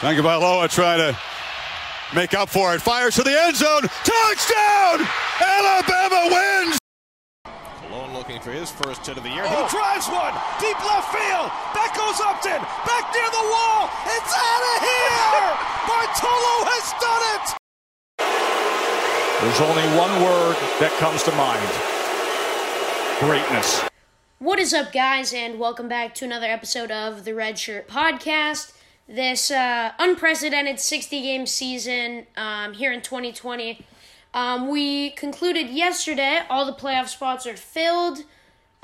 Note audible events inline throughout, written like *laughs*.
Tagovailoa trying to make up for it. Fires to the end zone. Touchdown! Alabama wins! Malone looking for his first hit of the year. He oh. drives one. Deep left field. Back goes Upton. Back near the wall. It's out of here! *laughs* Bartolo has done it! There's only one word that comes to mind greatness. What is up, guys, and welcome back to another episode of the Red Shirt Podcast. This uh, unprecedented 60 game season um, here in 2020. Um, we concluded yesterday, all the playoff spots are filled.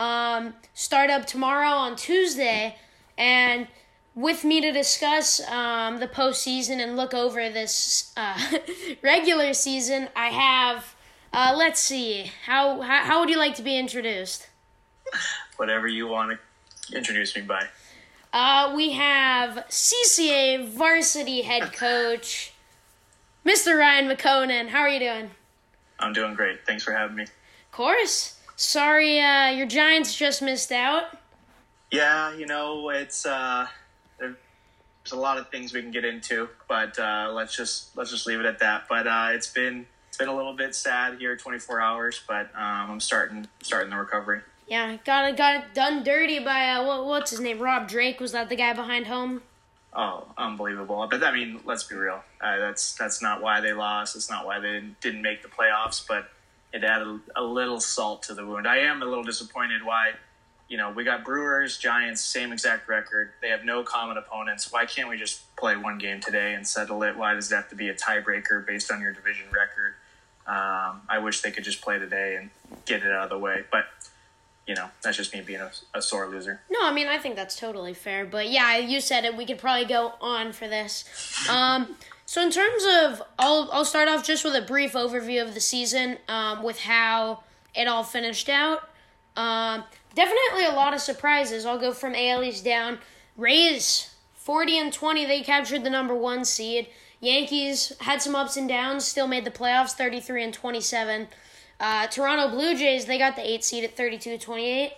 Um, start up tomorrow on Tuesday, and with me to discuss um, the postseason and look over this uh, *laughs* regular season, I have. Uh, let's see. How, how how would you like to be introduced? whatever you want to introduce me by. Uh, we have CCA varsity head coach, Mr. Ryan Mikkonen. How are you doing? I'm doing great. Thanks for having me. Of course. Sorry, uh, your Giants just missed out. Yeah, you know, it's uh, there's a lot of things we can get into, but uh, let's just let's just leave it at that. But uh, it's been it's been a little bit sad here, 24 hours, but um, I'm starting starting the recovery. Yeah, got it, got done dirty by uh, what, what's his name? Rob Drake was that the guy behind home? Oh, unbelievable! But I mean, let's be real. Uh, that's that's not why they lost. It's not why they didn't make the playoffs. But it added a little salt to the wound. I am a little disappointed why. You know, we got Brewers, Giants, same exact record. They have no common opponents. Why can't we just play one game today and settle it? Why does it have to be a tiebreaker based on your division record? Um, I wish they could just play today and get it out of the way. But you know, that's just me being a, a, sore loser. No, I mean, I think that's totally fair. But yeah, you said it. We could probably go on for this. Um, so in terms of, I'll I'll start off just with a brief overview of the season, um, with how it all finished out. Um, definitely a lot of surprises. I'll go from AL East down. Rays forty and twenty. They captured the number one seed. Yankees had some ups and downs. Still made the playoffs. Thirty three and twenty seven. Uh, Toronto Blue Jays, they got the 8 seed at 32 28.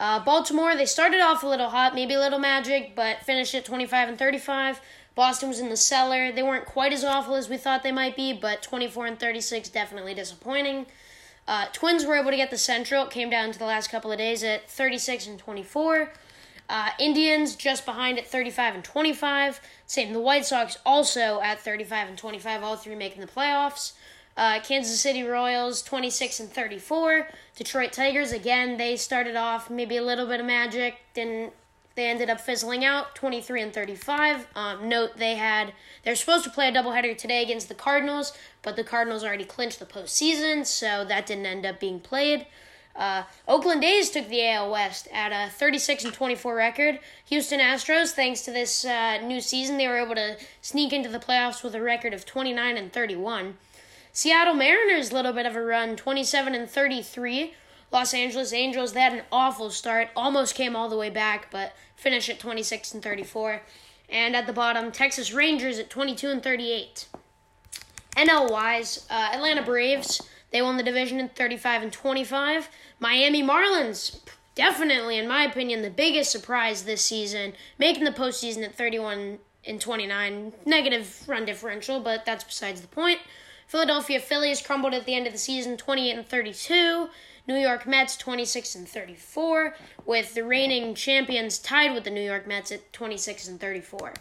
Uh, Baltimore, they started off a little hot, maybe a little magic, but finished at 25 and 35. Boston was in the cellar. They weren't quite as awful as we thought they might be, but 24 and 36, definitely disappointing. Uh, Twins were able to get the Central. It came down to the last couple of days at 36 and 24. Uh, Indians just behind at 35 and 25. Same the White Sox also at 35 and 25, all three making the playoffs. Uh, Kansas City Royals 26 and 34. Detroit Tigers again, they started off maybe a little bit of magic, then they ended up fizzling out 23 and 35. Um, note they had they're supposed to play a doubleheader today against the Cardinals, but the Cardinals already clinched the postseason, so that didn't end up being played. Uh, Oakland A's took the AL West at a 36 and 24 record. Houston Astros, thanks to this uh, new season, they were able to sneak into the playoffs with a record of 29 and 31. Seattle Mariners, little bit of a run, 27 and 33. Los Angeles Angels, they had an awful start, almost came all the way back, but finished at 26 and 34. And at the bottom, Texas Rangers at 22 and 38. NL wise, uh, Atlanta Braves, they won the division in 35 and 25. Miami Marlins, definitely, in my opinion, the biggest surprise this season, making the postseason at 31 and 29. Negative run differential, but that's besides the point. Philadelphia Phillies crumbled at the end of the season 28 and 32. New York Mets 26 and 34, with the reigning champions tied with the New York Mets at 26 and 34.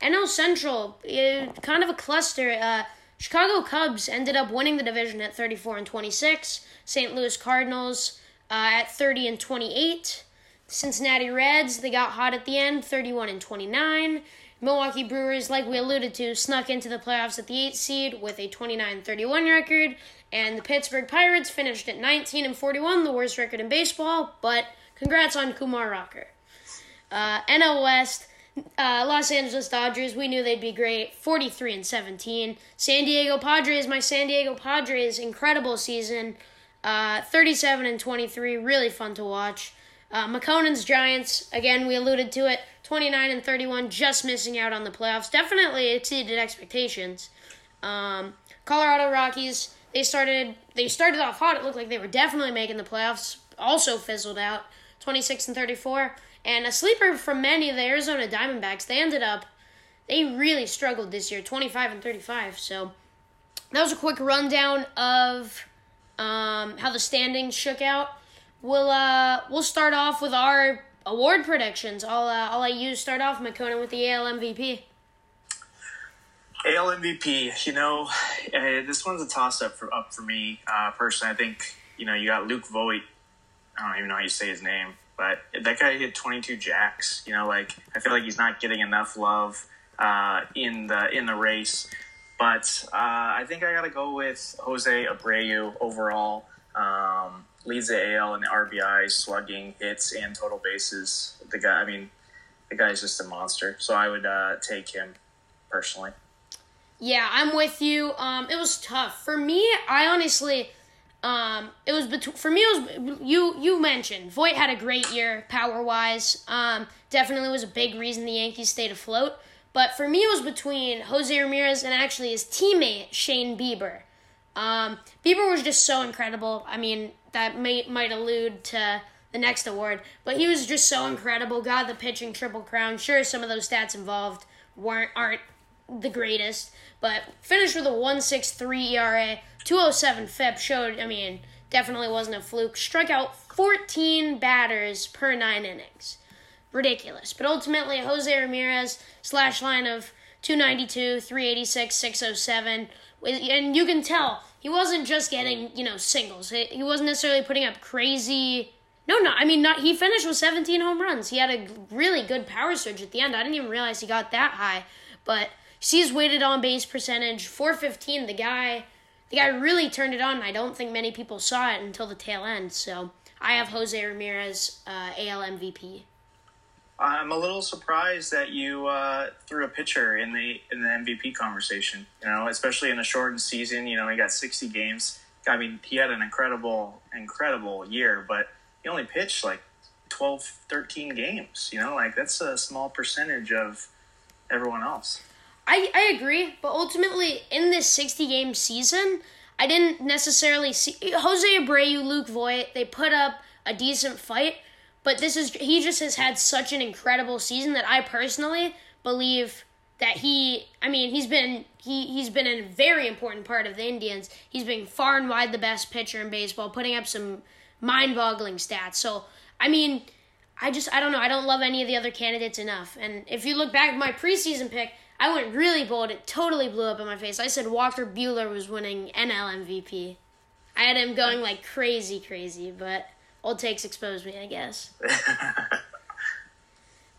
NL Central, uh, kind of a cluster. Uh, Chicago Cubs ended up winning the division at 34 and 26. St. Louis Cardinals uh, at 30 and 28. Cincinnati Reds, they got hot at the end, 31 and 29. Milwaukee Brewers, like we alluded to, snuck into the playoffs at the 8th seed with a 29 31 record, and the Pittsburgh Pirates finished at 19 and 41, the worst record in baseball, but congrats on Kumar Rocker. Uh, NL West, uh, Los Angeles Dodgers, we knew they'd be great, 43 and 17. San Diego Padres, my San Diego Padres, incredible season, uh, 37 and 23, really fun to watch. Uh, Mikkonen's Giants, again, we alluded to it, 29 and 31, just missing out on the playoffs. Definitely exceeded expectations. Um, Colorado Rockies, they started they started off hot. It looked like they were definitely making the playoffs. Also fizzled out, 26 and 34. And a sleeper from many of the Arizona Diamondbacks, they ended up they really struggled this year, 25 and 35. So that was a quick rundown of um, how the standings shook out. We'll uh, we'll start off with our award predictions. I'll uh, I'll let you start off, Mikkonen, with the AL MVP. AL MVP, you know, uh, this one's a toss up for up for me uh, personally. I think you know you got Luke Voit. I don't even know how you say his name, but that guy hit 22 jacks. You know, like I feel like he's not getting enough love uh, in the in the race. But uh, I think I got to go with Jose Abreu overall. Um, leads the AL in the RBI, slugging, hits, and total bases. The guy, I mean, the guy's just a monster. So I would uh, take him personally. Yeah, I'm with you. Um, it was tough for me. I honestly, um, it was between for me. It was you. You mentioned Voit had a great year power wise. Um, definitely was a big reason the Yankees stayed afloat. But for me, it was between Jose Ramirez and actually his teammate Shane Bieber. Um, Bieber was just so incredible. I mean, that may might allude to the next award, but he was just so incredible. Got the pitching triple crown. Sure, some of those stats involved weren't aren't the greatest, but finished with a one six three ERA, 207 FIP showed, I mean, definitely wasn't a fluke. Struck out 14 batters per 9 innings. Ridiculous. But ultimately, Jose Ramirez slash line of 292, 386, 607, and you can tell he wasn't just getting, you know, singles. He wasn't necessarily putting up crazy no, no. I mean, not he finished with 17 home runs. He had a really good power surge at the end. I didn't even realize he got that high. But sees weighted on base percentage 415. The guy, the guy really turned it on. I don't think many people saw it until the tail end. So I have Jose Ramirez uh, AL MVP. I'm a little surprised that you uh, threw a pitcher in the in the MVP conversation. You know, especially in a shortened season. You know, he got 60 games. I mean, he had an incredible, incredible year, but he only pitched like 12, 13 games. You know, like that's a small percentage of everyone else. I, I agree, but ultimately in this 60 game season, I didn't necessarily see Jose Abreu, Luke Voit, they put up a decent fight, but this is he just has had such an incredible season that I personally believe that he I mean, he's been he he's been a very important part of the Indians. He's been far and wide the best pitcher in baseball, putting up some mind-boggling stats. So, I mean, I just I don't know. I don't love any of the other candidates enough. And if you look back at my preseason pick, I went really bold. It totally blew up in my face. I said Walker Buehler was winning NL MVP. I had him going like crazy, crazy, but old takes exposed me, I guess. *laughs*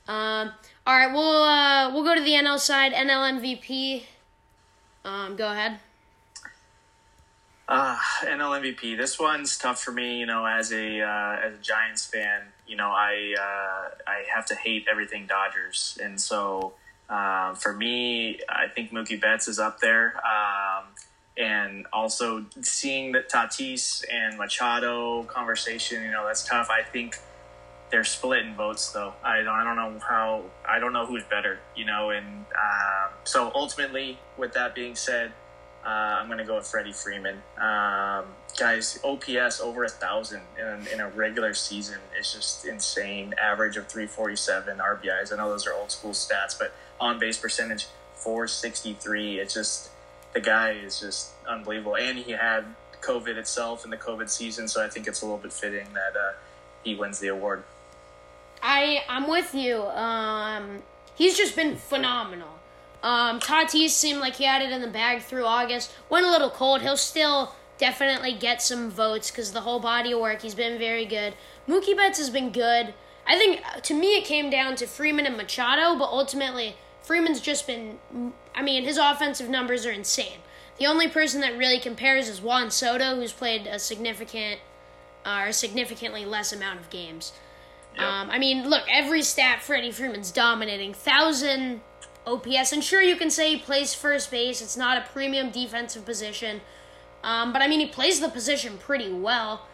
um. All right, we'll uh, we'll go to the NL side. NL MVP. Um. Go ahead. Uh, NL MVP. This one's tough for me. You know, as a uh, as a Giants fan, you know, I uh, I have to hate everything Dodgers, and so uh, for me, I think Mookie Betts is up there. Um, and also seeing that Tatis and Machado conversation, you know, that's tough. I think they're split in votes, though. I don't, I don't know how, I don't know who's better, you know. And um, so ultimately, with that being said, uh, I'm going to go with Freddie Freeman. Um, guys, OPS over a thousand in, in a regular season is just insane. Average of 347 RBIs. I know those are old school stats, but on base percentage 463. It's just the guy is just unbelievable, and he had COVID itself in the COVID season, so I think it's a little bit fitting that uh, he wins the award. I I'm with you. Um, he's just been phenomenal. Um, Tatis seemed like he had it in the bag through August. Went a little cold. He'll still definitely get some votes because the whole body of work. He's been very good. Mookie Betts has been good. I think to me it came down to Freeman and Machado, but ultimately Freeman's just been. I mean, his offensive numbers are insane. The only person that really compares is Juan Soto, who's played a significant uh, or significantly less amount of games. Yep. Um, I mean, look, every stat Freddie Freeman's dominating. Thousand OPS, and sure you can say he plays first base. It's not a premium defensive position, um, but I mean he plays the position pretty well.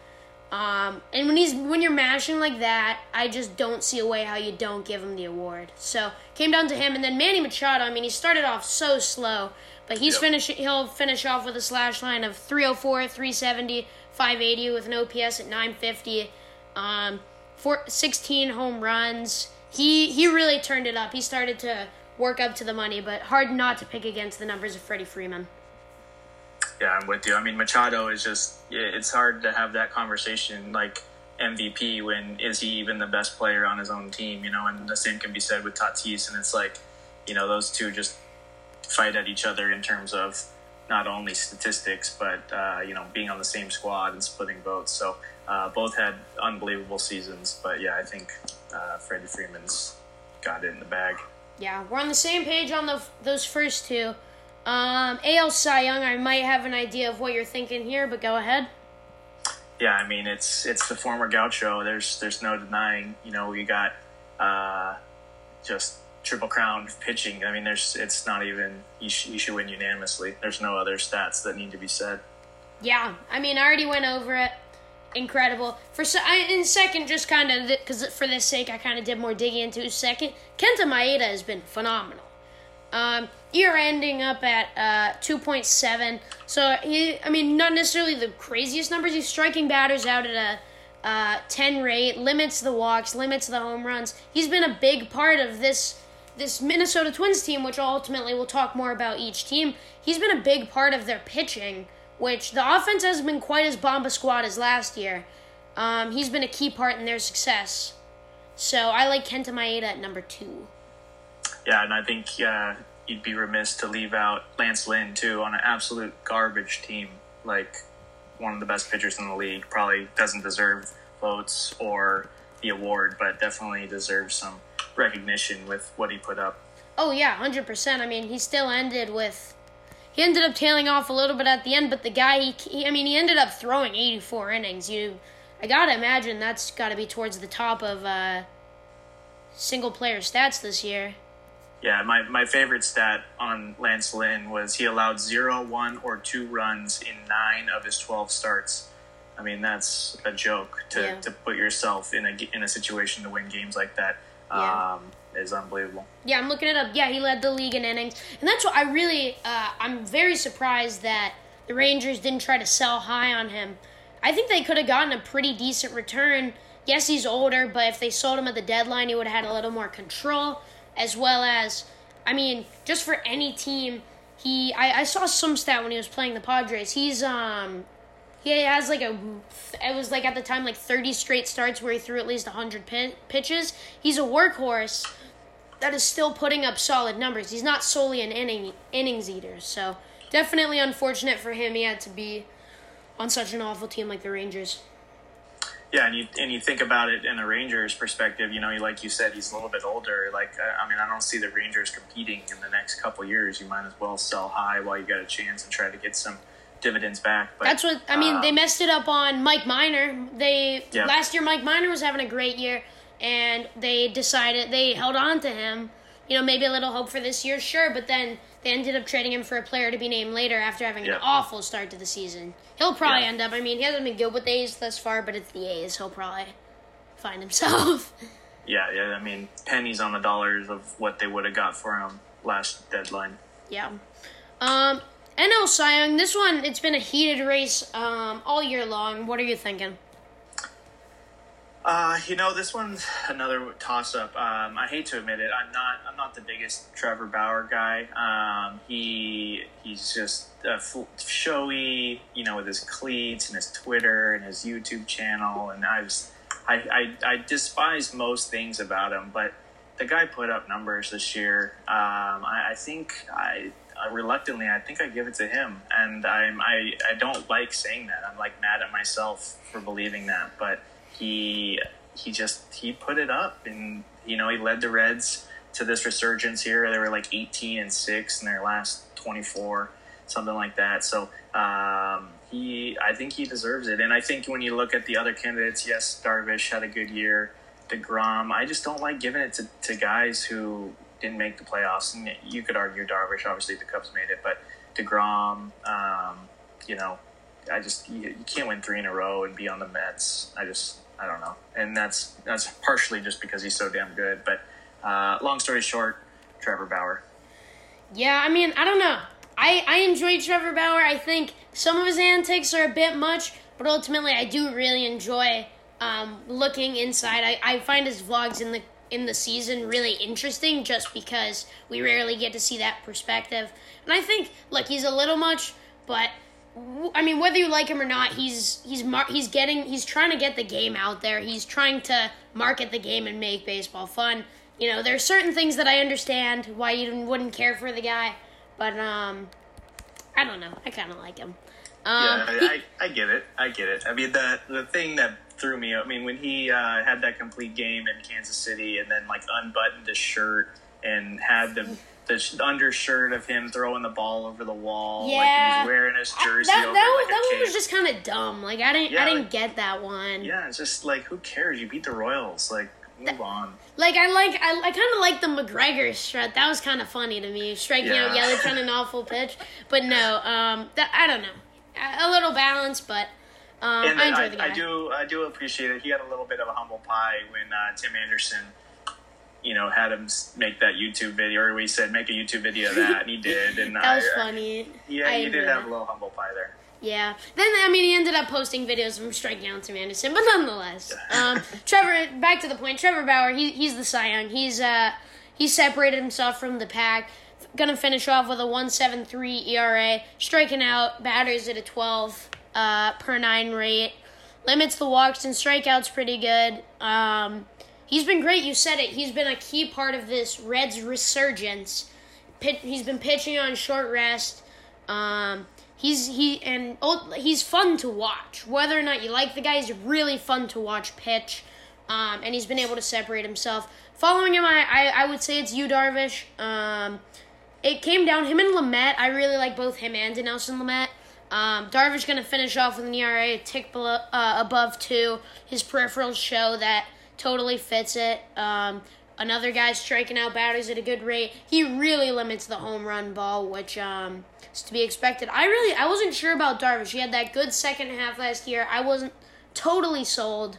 Um, and when he's when you're mashing like that, I just don't see a way how you don't give him the award. So came down to him, and then Manny Machado. I mean, he started off so slow, but he's yep. finish he'll finish off with a slash line of 304, 370, 580 with an OPS at 950. Um, four, 16 home runs. He he really turned it up. He started to work up to the money, but hard not to pick against the numbers of Freddie Freeman. Yeah, I'm with you. I mean, Machado is just, it's hard to have that conversation like MVP when is he even the best player on his own team, you know, and the same can be said with Tatis. And it's like, you know, those two just fight at each other in terms of not only statistics, but, uh, you know, being on the same squad and splitting votes. So uh, both had unbelievable seasons. But yeah, I think uh, Freddie Freeman's got it in the bag. Yeah, we're on the same page on the, those first two. Um, AL Cy Young, I might have an idea of what you're thinking here, but go ahead. Yeah, I mean it's it's the former Gaucho. There's there's no denying. You know, we got uh, just triple crown pitching. I mean, there's it's not even you, sh- you should win unanimously. There's no other stats that need to be said. Yeah, I mean, I already went over it. Incredible. For I, in second, just kind of because for this sake, I kind of did more digging into second. Kenta Maeda has been phenomenal. Um, you're ending up at uh, 2.7. So he, I mean, not necessarily the craziest numbers. He's striking batters out at a uh, 10 rate, limits the walks, limits the home runs. He's been a big part of this this Minnesota Twins team, which ultimately we'll talk more about each team. He's been a big part of their pitching, which the offense hasn't been quite as bomba squad as last year. Um, he's been a key part in their success. So I like Kenta Maeda at number two. Yeah, and I think uh, you'd be remiss to leave out Lance Lynn too on an absolute garbage team, like one of the best pitchers in the league. Probably doesn't deserve votes or the award, but definitely deserves some recognition with what he put up. Oh yeah, hundred percent. I mean, he still ended with. He ended up tailing off a little bit at the end, but the guy, he, he I mean, he ended up throwing eighty-four innings. You, I gotta imagine that's got to be towards the top of uh, single player stats this year. Yeah, my, my favorite stat on Lance Lynn was he allowed zero, one, or two runs in nine of his 12 starts. I mean, that's a joke to, yeah. to put yourself in a, in a situation to win games like that. Yeah. Um, is unbelievable. Yeah, I'm looking it up. Yeah, he led the league in innings, and that's what I really. Uh, I'm very surprised that the Rangers didn't try to sell high on him. I think they could have gotten a pretty decent return. Yes, he's older, but if they sold him at the deadline, he would have had a little more control as well as, I mean, just for any team, he I, I saw some stat when he was playing the Padres. He's um he has like a it was like at the time like 30 straight starts where he threw at least 100 pitches. He's a workhorse that is still putting up solid numbers. He's not solely an inning innings eater. So, definitely unfortunate for him he had to be on such an awful team like the Rangers. Yeah, and you and you think about it in the Rangers' perspective. You know, like you said, he's a little bit older. Like, I mean, I don't see the Rangers competing in the next couple years. You might as well sell high while you got a chance and try to get some dividends back. But, That's what I mean. Um, they messed it up on Mike Minor. They yeah. last year Mike Minor was having a great year, and they decided they held on to him. You know, maybe a little hope for this year, sure, but then they ended up trading him for a player to be named later after having an awful start to the season. He'll probably end up. I mean, he hasn't been good with the A's thus far, but it's the A's. He'll probably find himself. *laughs* Yeah, yeah. I mean, pennies on the dollars of what they would have got for him last deadline. Yeah. Um, NL Cy Young. This one, it's been a heated race um, all year long. What are you thinking? Uh, you know, this one's another toss up. Um, I hate to admit it. I'm not. I'm not the biggest Trevor Bauer guy. Um, he he's just uh, showy, you know, with his cleats and his Twitter and his YouTube channel. And I was, I, I, I despise most things about him, but the guy put up numbers this year. Um, I, I think I reluctantly, I think I give it to him, and I'm I I don't like saying that. I'm like mad at myself for believing that, but he he just he put it up, and you know he led the Reds to this resurgence here. They were like 18 and six in their last 24, something like that. So um, he, I think he deserves it. And I think when you look at the other candidates, yes, Darvish had a good year. deGrom, I just don't like giving it to, to guys who didn't make the playoffs. And you could argue Darvish, obviously the Cubs made it, but deGrom, um, you know, I just you, you can't win three in a row and be on the Mets. I just I don't know, and that's that's partially just because he's so damn good. But uh, long story short, Trevor Bauer. Yeah, I mean, I don't know. I I enjoy Trevor Bauer. I think some of his antics are a bit much, but ultimately, I do really enjoy um, looking inside. I, I find his vlogs in the in the season really interesting just because we rarely get to see that perspective. And I think, look, he's a little much, but I mean, whether you like him or not, he's he's mar- he's getting he's trying to get the game out there. He's trying to market the game and make baseball fun. You know, there's certain things that I understand why you wouldn't care for the guy, but um, I don't know. I kind of like him. Um, yeah, he- I, I get it. I get it. I mean, the the thing that threw me. I mean, when he uh, had that complete game in Kansas City, and then like unbuttoned his shirt and had the the sh- undershirt of him throwing the ball over the wall, like Yeah. he was wearing his I- jersey that over that, like one- that one was just kind of dumb. Like I didn't Yeah, I didn't like- get that one. Yeah, it's just like who cares? You beat the Royals. Like move on. Like I like I, I kind of like the McGregor strut. That was kind of funny to me, striking out Yeah. Yelich on an awful pitch. But no, um, that I don't know, a, little balance, but um, I enjoy I, the guy. I do I do appreciate it. He had a little bit of a humble pie when uh, Tim Anderson, you know, had him make that YouTube video, or we said make a YouTube video of that, and he *laughs* did. And that I, was funny. Yeah, I he did have a little humble pie there. Yeah. Then I mean, he ended up posting videos from striking out Tim Anderson, but nonetheless, um, *laughs* Trevor. Back to the point. Trevor Bauer. He, he's the Cy Young. He's uh he separated himself from the pack. Gonna finish off with a one seven three ERA, striking out batters at a twelve uh, per nine rate. Limits the walks and strikeouts pretty good. Um, he's been great. You said it. He's been a key part of this Reds resurgence. He's been pitching on short rest. Um, he's he and oh, he's fun to watch. Whether or not you like the guy, he's really fun to watch pitch. Um, and he's been able to separate himself. Following him, I I, I would say it's you, Darvish. Um, it came down him and Lamet. I really like both him and Nelson Lamet. Um, Darvish going to finish off with an ERA a tick below, uh, above two. His peripherals show that totally fits it. Um, another guy striking out batters at a good rate. He really limits the home run ball, which um, is to be expected. I really I wasn't sure about Darvish. He had that good second half last year. I wasn't totally sold,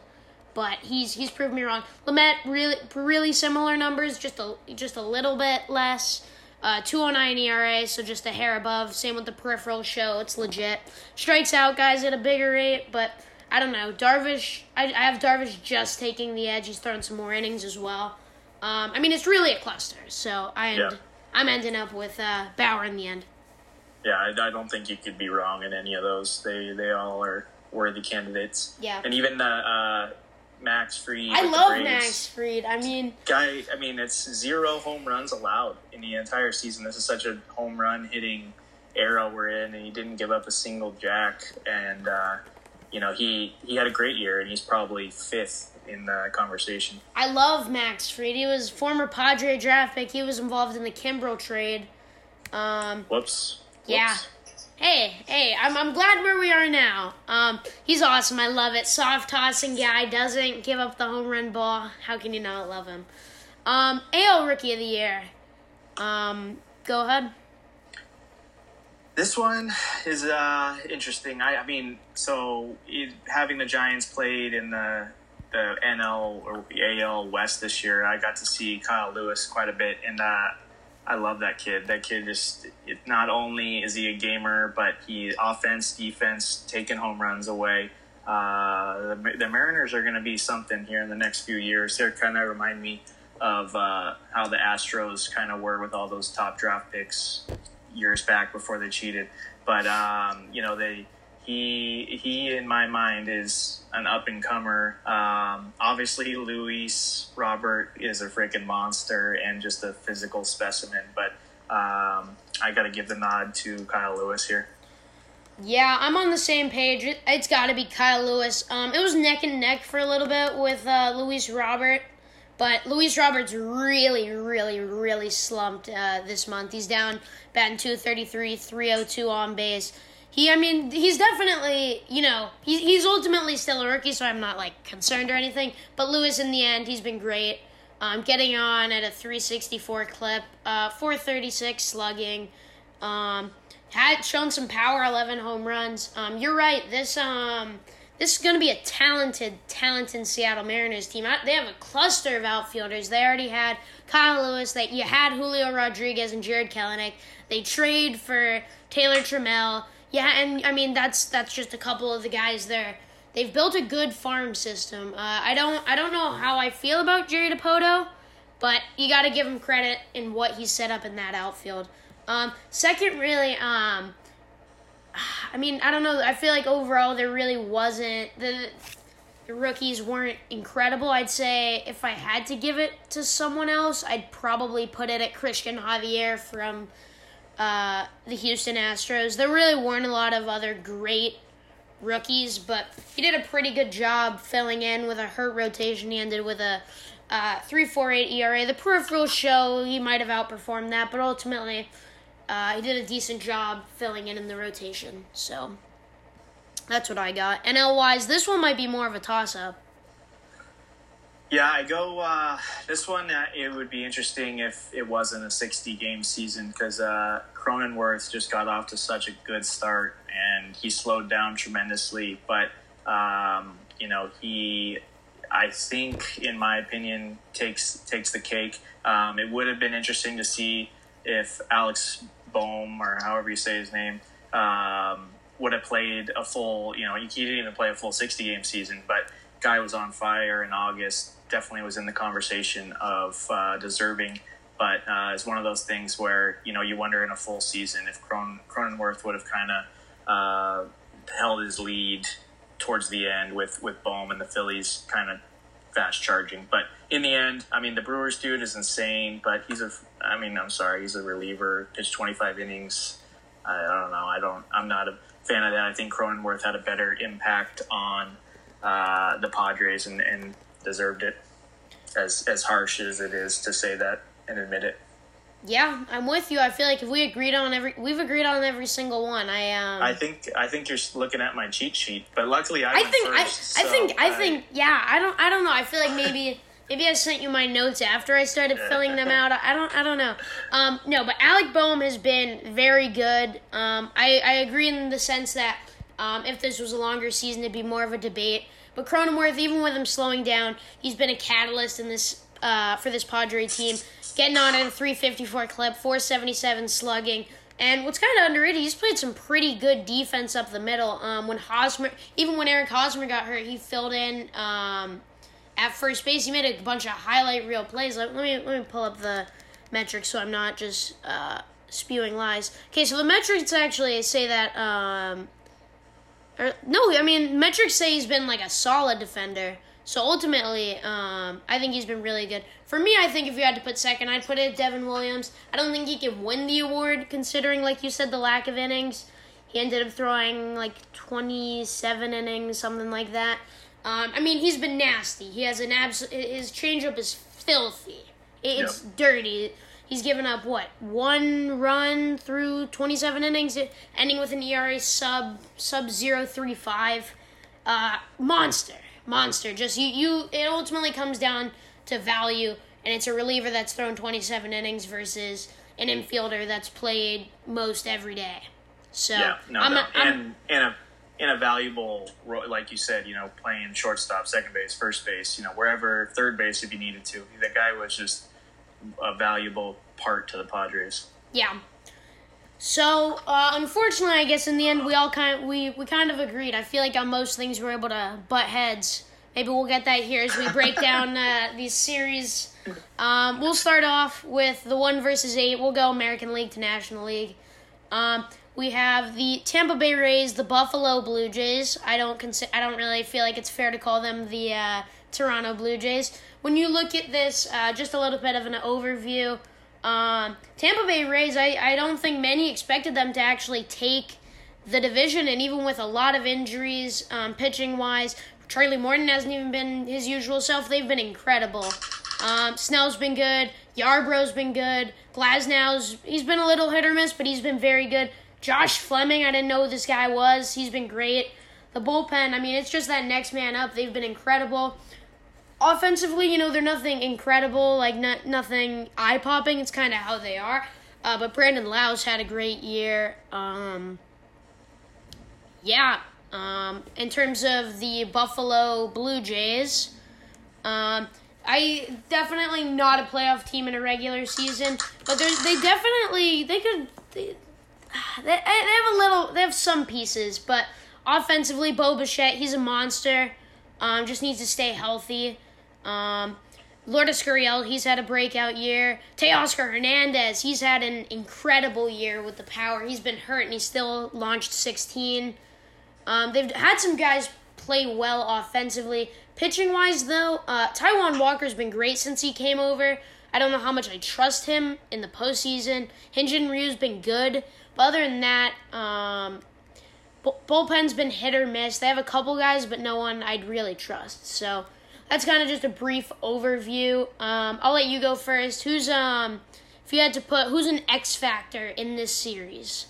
but he's he's proved me wrong. Lamet really really similar numbers, just a just a little bit less. Uh, 209 ERA, so just a hair above. Same with the peripheral show, it's legit. Strikes out guys at a bigger rate, but I don't know. Darvish, I, I have Darvish just taking the edge. He's throwing some more innings as well. Um, I mean, it's really a cluster, so I end, Yeah. I'm ending up with uh, Bauer in the end. Yeah, I, I don't think you could be wrong in any of those. They they all are worthy candidates. Yeah. and even uh, uh, Max Fried. I love. Max Fried. I mean, guy. I mean, it's zero home runs allowed in the entire season. This is such a home run hitting era we're in, and he didn't give up a single jack. And uh, you know, he he had a great year, and he's probably fifth in the conversation. I love Max Fried. He was former Padre draft pick. He was involved in the Kimbrel trade. Um, Whoops. Yeah. Whoops. Hey, hey, I'm, I'm glad where we are now. Um, he's awesome. I love it. Soft tossing guy, doesn't give up the home run ball. How can you not love him? Um, AL Rookie of the Year. Um, go ahead. This one is uh, interesting. I, I mean, so it, having the Giants played in the the NL or AL West this year, I got to see Kyle Lewis quite a bit, and uh, I love that kid. That kid just it, not only is he a gamer, but he offense, defense, taking home runs away. Uh, the, the Mariners are going to be something here in the next few years. They're kind of remind me of uh, how the Astros kind of were with all those top draft picks years back before they cheated. But um, you know, they he he in my mind is an up and comer. Um, obviously, Luis Robert is a freaking monster and just a physical specimen. But um, I got to give the nod to Kyle Lewis here. Yeah, I'm on the same page. It, it's got to be Kyle Lewis. Um, it was neck and neck for a little bit with uh, Luis Robert, but Luis Roberts really, really, really slumped uh, this month. He's down batting 233, 302 on base. He, I mean, he's definitely, you know, he, he's ultimately still a rookie, so I'm not like concerned or anything. But Lewis, in the end, he's been great. Um, getting on at a 364 clip, uh, 436 slugging. Um, had shown some power, 11 home runs. Um, you're right. This um, this is going to be a talented, talented Seattle Mariners team. They have a cluster of outfielders. They already had Kyle Lewis. They you had Julio Rodriguez and Jarred Kelenic. They trade for Taylor Trammell. Yeah, and I mean that's that's just a couple of the guys there. They've built a good farm system. Uh, I don't I don't know how I feel about Jerry Dipoto. but you got to give him credit in what he set up in that outfield. Um, second, really, um, I mean, I don't know. I feel like overall there really wasn't the the rookies weren't incredible. I'd say if I had to give it to someone else, I'd probably put it at Cristian Javier from uh, the Houston Astros. There really weren't a lot of other great rookies, but he did a pretty good job filling in with a hurt rotation. He ended with a uh, 3.48 ERA. The peripherals show he might have outperformed that, but ultimately uh, he did a decent job filling in in the rotation. So that's what I got. NL wise, this one might be more of a toss up. Yeah, I go. Uh, this one, uh, it would be interesting if it wasn't a 60 game season because uh, Cronenworth just got off to such a good start and he slowed down tremendously. But, um, you know, he, I think, in my opinion, takes takes the cake. Um, it would have been interesting to see if Alex Bohm, or however you say his name, um, would have played a full, you know, he didn't even play a full 60 game season, but guy was on fire in August definitely was in the conversation of uh, deserving. But uh, it's one of those things where you know you wonder in a full season if Cron- Cronenworth would have kind of uh, held his lead towards the end with with Bohm and the Phillies kind of fast charging. But in the end, I mean, the Brewers dude is insane. But he's a, I mean, I'm sorry, he's a reliever. Pitched 25 innings. I, I don't know. I don't. I'm not a fan of that. I think Cronenworth had a better impact on uh, the Padres and, and deserved it. As as harsh as it is to say that and admit it. Yeah, I'm with you. I feel like if we agreed on every, we've agreed on every single one. I um. I think I think you're looking at my cheat sheet, but luckily I. I think first, I, I so think I, think yeah. I don't I don't know. I feel like maybe maybe I sent you my notes after I started filling them out. I don't I don't know. Um, no, but Alec Bohm has been very good. Um, I I agree in the sense that um, if this was a longer season, it'd be more of a debate. But Cronenworth, even with him slowing down, he's been a catalyst in this uh, for this Padre team. Getting on at a 354 clip, 477 slugging. And what's kind of underrated, he's played some pretty good defense up the middle. Um, when Hosmer, even when Eric Hosmer got hurt, he filled in um, at first base. He made a bunch of highlight reel plays. Let, me let me pull up the metrics so I'm not just uh, spewing lies. Okay, so the metrics actually say that um, or, no, I mean metrics say he's been like a solid defender. So ultimately, um, I think he's been really good. For me, I think if you had to put second, I'd put it Devin Williams. I don't think he can win the award considering, like you said, the lack of innings. He ended up throwing like 27 innings, something like that. Um, I mean, he's been nasty. He has an absolute. His changeup is filthy. It's yep. dirty. He's given up what one run through 27 innings, ending with an ERA sub sub 0.35. Uh, monster, monster. Just you, you. It ultimately comes down to value, and it's a reliever that's thrown 27 innings versus an infielder that's played most every day. So yeah, no, I'm, no. I'm, and and a in a valuable role, like you said, you know, playing shortstop, second base, first base, you know, wherever, third base if you needed to. That guy was just a valuable part to the Padres. Yeah. So uh, unfortunately, I guess in the end we all kind of, we we kind of agreed. I feel like on most things we're able to butt heads. Maybe we'll get that here as we break *laughs* down uh, these series. Um, we'll start off with the one versus eight. We'll go American League to National League. Um, we have the Tampa Bay Rays, the Buffalo Blue Jays. I don't consider. I don't really feel like it's fair to call them the uh, Toronto Blue Jays. When you look at this, uh, just a little bit of an overview. Um, Tampa Bay Rays, I, I don't think many expected them to actually take the division, and even with a lot of injuries, um, pitching wise, Charlie Morton hasn't even been his usual self. They've been incredible. Um, Snell's been good. Yarbrough's been good. Glasnow's he's been a little hit or miss, but he's been very good. Josh Fleming, I didn't know who this guy was. He's been great. The bullpen, I mean, it's just that next man up. They've been incredible offensively, you know, they're nothing incredible, like not, nothing eye popping. It's kind of how they are. Uh, but Brandon Lowe's had a great year. Um, yeah. Um, in terms of the Buffalo Blue Jays, um, I definitely not a playoff team in a regular season, but they definitely they could they, *sighs* they, they have a little they have some pieces, but offensively, Bo Bichette he's a monster. Um, just needs to stay healthy. Um, Lourdes Gurriel, he's had a breakout year. Teoscar Hernandez, he's had an incredible year with the power. He's been hurt and he still launched 16. Um, they've had some guys play well offensively. Pitching wise, though, uh, Taijuan Walker's been great since he came over. I don't know how much I trust him in the postseason. Hyun-Jin Ryu's been good, but other than that, um, bullpen's been hit or miss. They have a couple guys, but no one I'd really trust. So that's kind of just a brief overview. Um, I'll let you go first. Who's um, if you had to put who's an X factor in this series?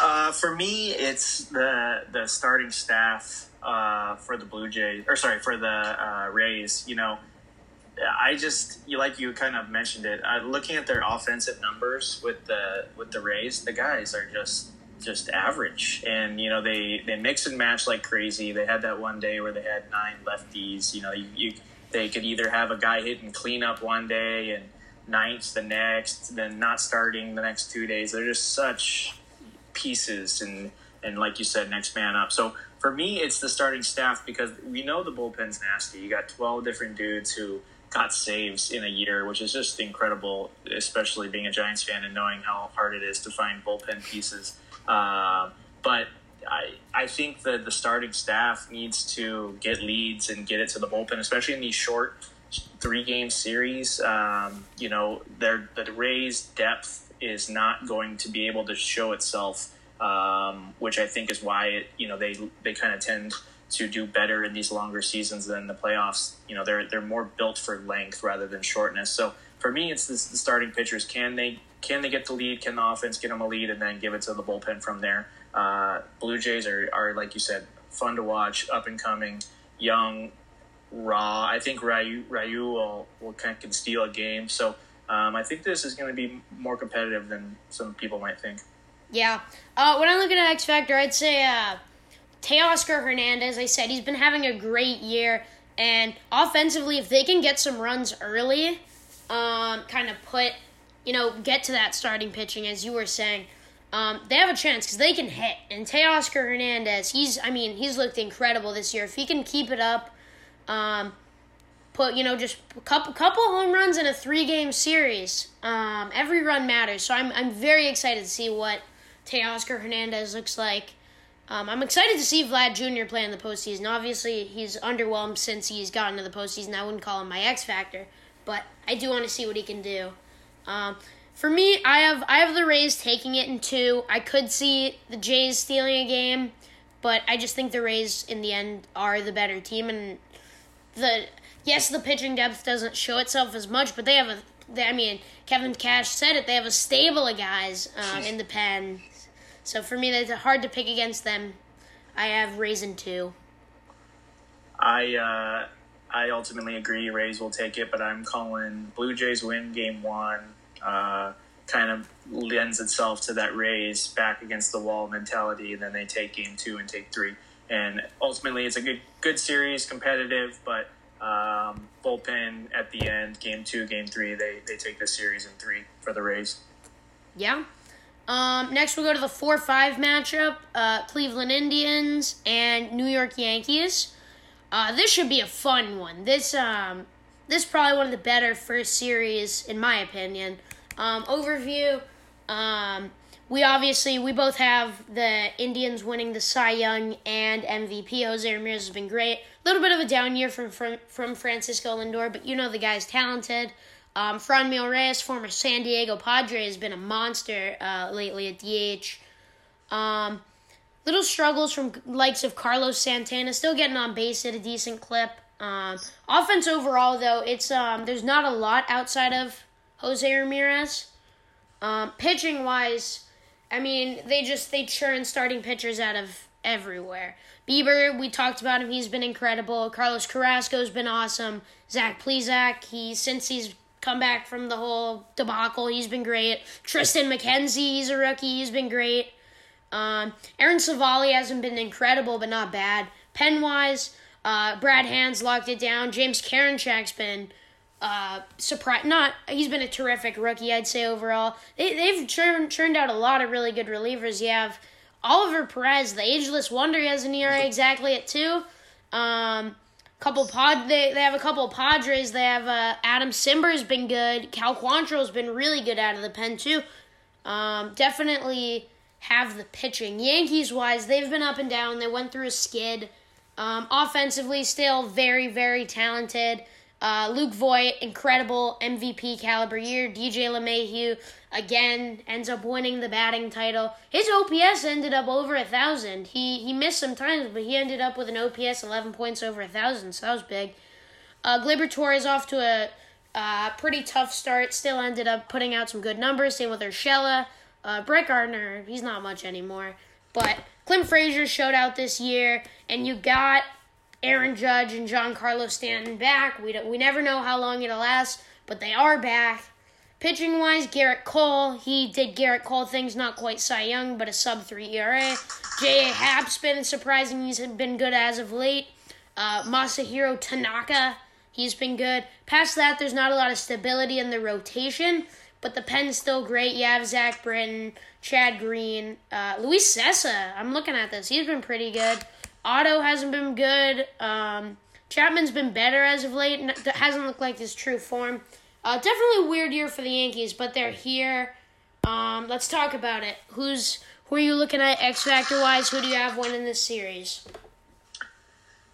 Uh, for me, it's the the starting staff uh, for the Blue Jays, or sorry, for the uh, Rays. You know, I just like you kind of mentioned it. Uh, looking at their offensive numbers with the with the Rays, the guys are just just average, and you know they they mix and match like crazy. They had that one day where they had nine lefties. You know, you, you they could either have a guy hitting cleanup one day and ninth the next, then not starting the next two days. They're just such pieces and and like you said, next man up. So for me, it's the starting staff because we know the bullpen's nasty. You got twelve different dudes who got saves in a year, which is just incredible, especially being a Giants fan and knowing how hard it is to find bullpen pieces. Uh, but I, I think that the starting staff needs to get leads and get it to the bullpen, especially in these short three game series. Um, you know, the Rays' depth is not going to be able to show itself, um, which I think is why it, you know they they kind of tend to do better in these longer seasons than the playoffs. You know, they're they're more built for length rather than shortness. So for me, it's this, the starting pitchers. Can they can they get the lead? Can the offense get them a lead and then give it to the bullpen from there? Uh, Blue Jays are, are like you said, fun to watch, up and coming, young, raw. I think Ryu Ryu will will kind of can steal a game. So um, I think this is going to be more competitive than some people might think. Yeah. Uh, when I look at X Factor, I'd say uh, Teoscar Hernandez. I said he's been having a great year, and offensively, if they can get some runs early, um, kind of put, you know, get to that starting pitching as you were saying. Um, they have a chance because they can hit. And Teoscar Hernandez, he's, I mean, he's looked incredible this year. If he can keep it up, um, put you know just a couple couple home runs in a three game series. Um, every run matters, so I'm I'm very excited to see what Teoscar Hernandez looks like. Um, I'm excited to see Vlad Jr. play in the postseason. Obviously, he's underwhelmed since he's gotten to the postseason. I wouldn't call him my X factor, but I do want to see what he can do. Um, for me, I have I have the Rays taking it in two. I could see the Jays stealing a game, but I just think the Rays in the end are the better team, and the yes, the pitching depth doesn't show itself as much, but they have a. They, I mean, Kevin Cash said it. They have a stable of guys um, in the pen. So for me, it's hard to pick against them. I have Raisin two. I uh, I ultimately agree. Rays will take it, but I'm calling Blue Jays win game one. Uh, kind of lends itself to that Rays back against the wall mentality, and then they take game two and take three. And ultimately, it's a good good series, competitive, but um, bullpen at the end, game two, game three, they, they take the series in three for the Rays. Yeah. Um, next, we'll go to the 4 5 matchup uh, Cleveland Indians and New York Yankees. Uh, this should be a fun one. This um, this is probably one of the better first series, in my opinion. Um, overview um, we obviously we both have the Indians winning the Cy Young and MVP. Jose Ramirez has been great. A little bit of a down year from from, from Francisco Lindor, but you know the guy's talented. Um, Franmil Reyes, former San Diego Padre, has been a monster uh, lately at DH. Um, little struggles from likes of Carlos Santana, still getting on base at a decent clip. Um, offense overall, though, it's um, there's not a lot outside of Jose Ramirez. Um, pitching wise, I mean, they just they churn starting pitchers out of everywhere. Bieber, we talked about him. He's been incredible. Carlos Carrasco's been awesome. Zach Plesac, he since he's come back from the whole debacle, he's been great. Triston McKenzie, he's a rookie. He's been great. Um, Aaron Civale hasn't been incredible, but not bad. Penwise, uh, Brad Hands locked it down. James Karinchak's been uh, surprise. Not he's been a terrific rookie, I'd say overall. They they've churned churned out a lot of really good relievers. You have Oliver Perez, the ageless wonder, he has an ERA exactly at two. Um, couple pod they, they have a couple Padres. They have uh, Adam Cimber's been good. Cal Quantrill's been really good out of the pen too. Um, definitely have the pitching. Yankees wise, they've been up and down. They went through a skid. Um, offensively, still very very talented. Uh, Luke Voit, incredible MVP caliber year. DJ LeMahieu, again, ends up winning the batting title. His OPS ended up over a thousand. He he missed some times, but he ended up with an OPS 11 points over a thousand, so that was big. Uh, Gleyber Torres off to a uh, pretty tough start. Still ended up putting out some good numbers. Same with Urshela. Uh, Brett Gardner, he's not much anymore. But Clint Frazier showed out this year, and you got Aaron Judge and Giancarlo Stanton back. We don't, we never know how long it'll last, but they are back. Pitching wise, Gerrit Cole, he did Gerrit Cole things, not quite Cy Young, but a sub 3 ERA. J.A. Happ's been surprising, he's been good as of late. Uh, Masahiro Tanaka, he's been good. Past that, there's not a lot of stability in the rotation, but the pen's still great. You have Zach Britton, Chad Green, uh, Luis Cessa. I'm looking at this, he's been pretty good. Otto hasn't been good. Um, Chapman's been better as of late. Hasn't looked like his true form. Uh, definitely a weird year for the Yankees, but they're here. Um, let's talk about it. Who's who are you looking at X Factor wise? Who do you have winning this series?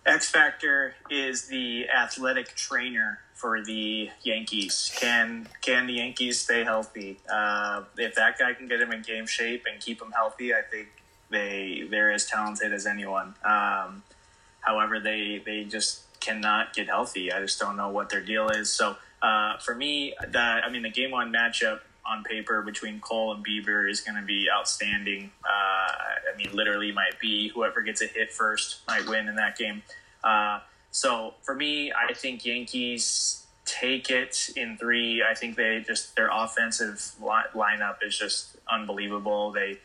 X Factor is the athletic trainer for the Yankees. Can can the Yankees stay healthy? Uh, if that guy can get him in game shape and keep him healthy, I think they they're as talented as anyone. Um, however, they they just cannot get healthy. I just don't know what their deal is. So uh, for me, that I mean, the game one matchup on paper between Cole and Bieber is going to be outstanding. Uh, I mean, literally might be whoever gets a hit first might win in that game. Uh, so for me, I think Yankees take it in three. I think they just their offensive li- lineup is just unbelievable. They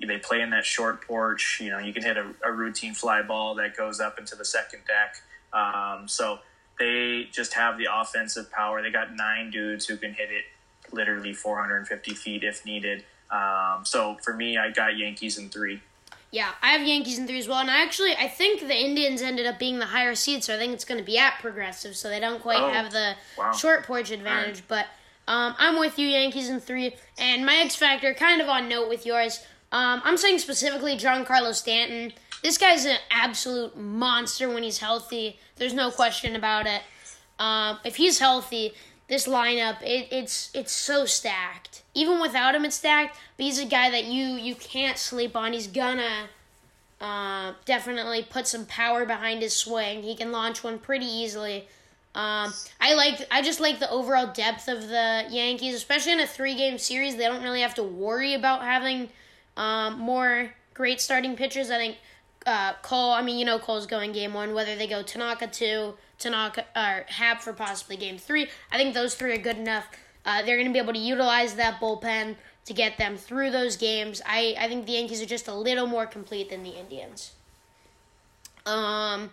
they play in that short porch. You know, you can hit a, a routine fly ball that goes up into the second deck. Um, so they just have the offensive power. They got nine dudes who can hit it literally 450 feet if needed. Um, so for me, I got Yankees in three. Yeah, I have Yankees in three as well, and I actually I think the Indians ended up being the higher seed, so I think it's going to be at Progressive, so they don't quite oh, have the wow. short porch advantage. Right. But um, I'm with you, Yankees in three, and my X factor, kind of on note with yours. Um, I'm saying specifically Giancarlo Stanton. This guy's an absolute monster when he's healthy. There's no question about it. Um, if he's healthy, this lineup it, it's it's so stacked. Even without him, it's stacked. But he's a guy that you you can't sleep on. He's gonna uh, definitely put some power behind his swing. He can launch one pretty easily. Um, I like I just like the overall depth of the Yankees, especially in a three game series. They don't really have to worry about having um, more great starting pitchers. I think uh, Cole. I mean, you know, Cole's going game one. Whether they go Tanaka two, Tanaka or Happ for possibly game three, I think those three are good enough. Uh, they're going to be able to utilize that bullpen to get them through those games. I, I think the Yankees are just a little more complete than the Indians. Um,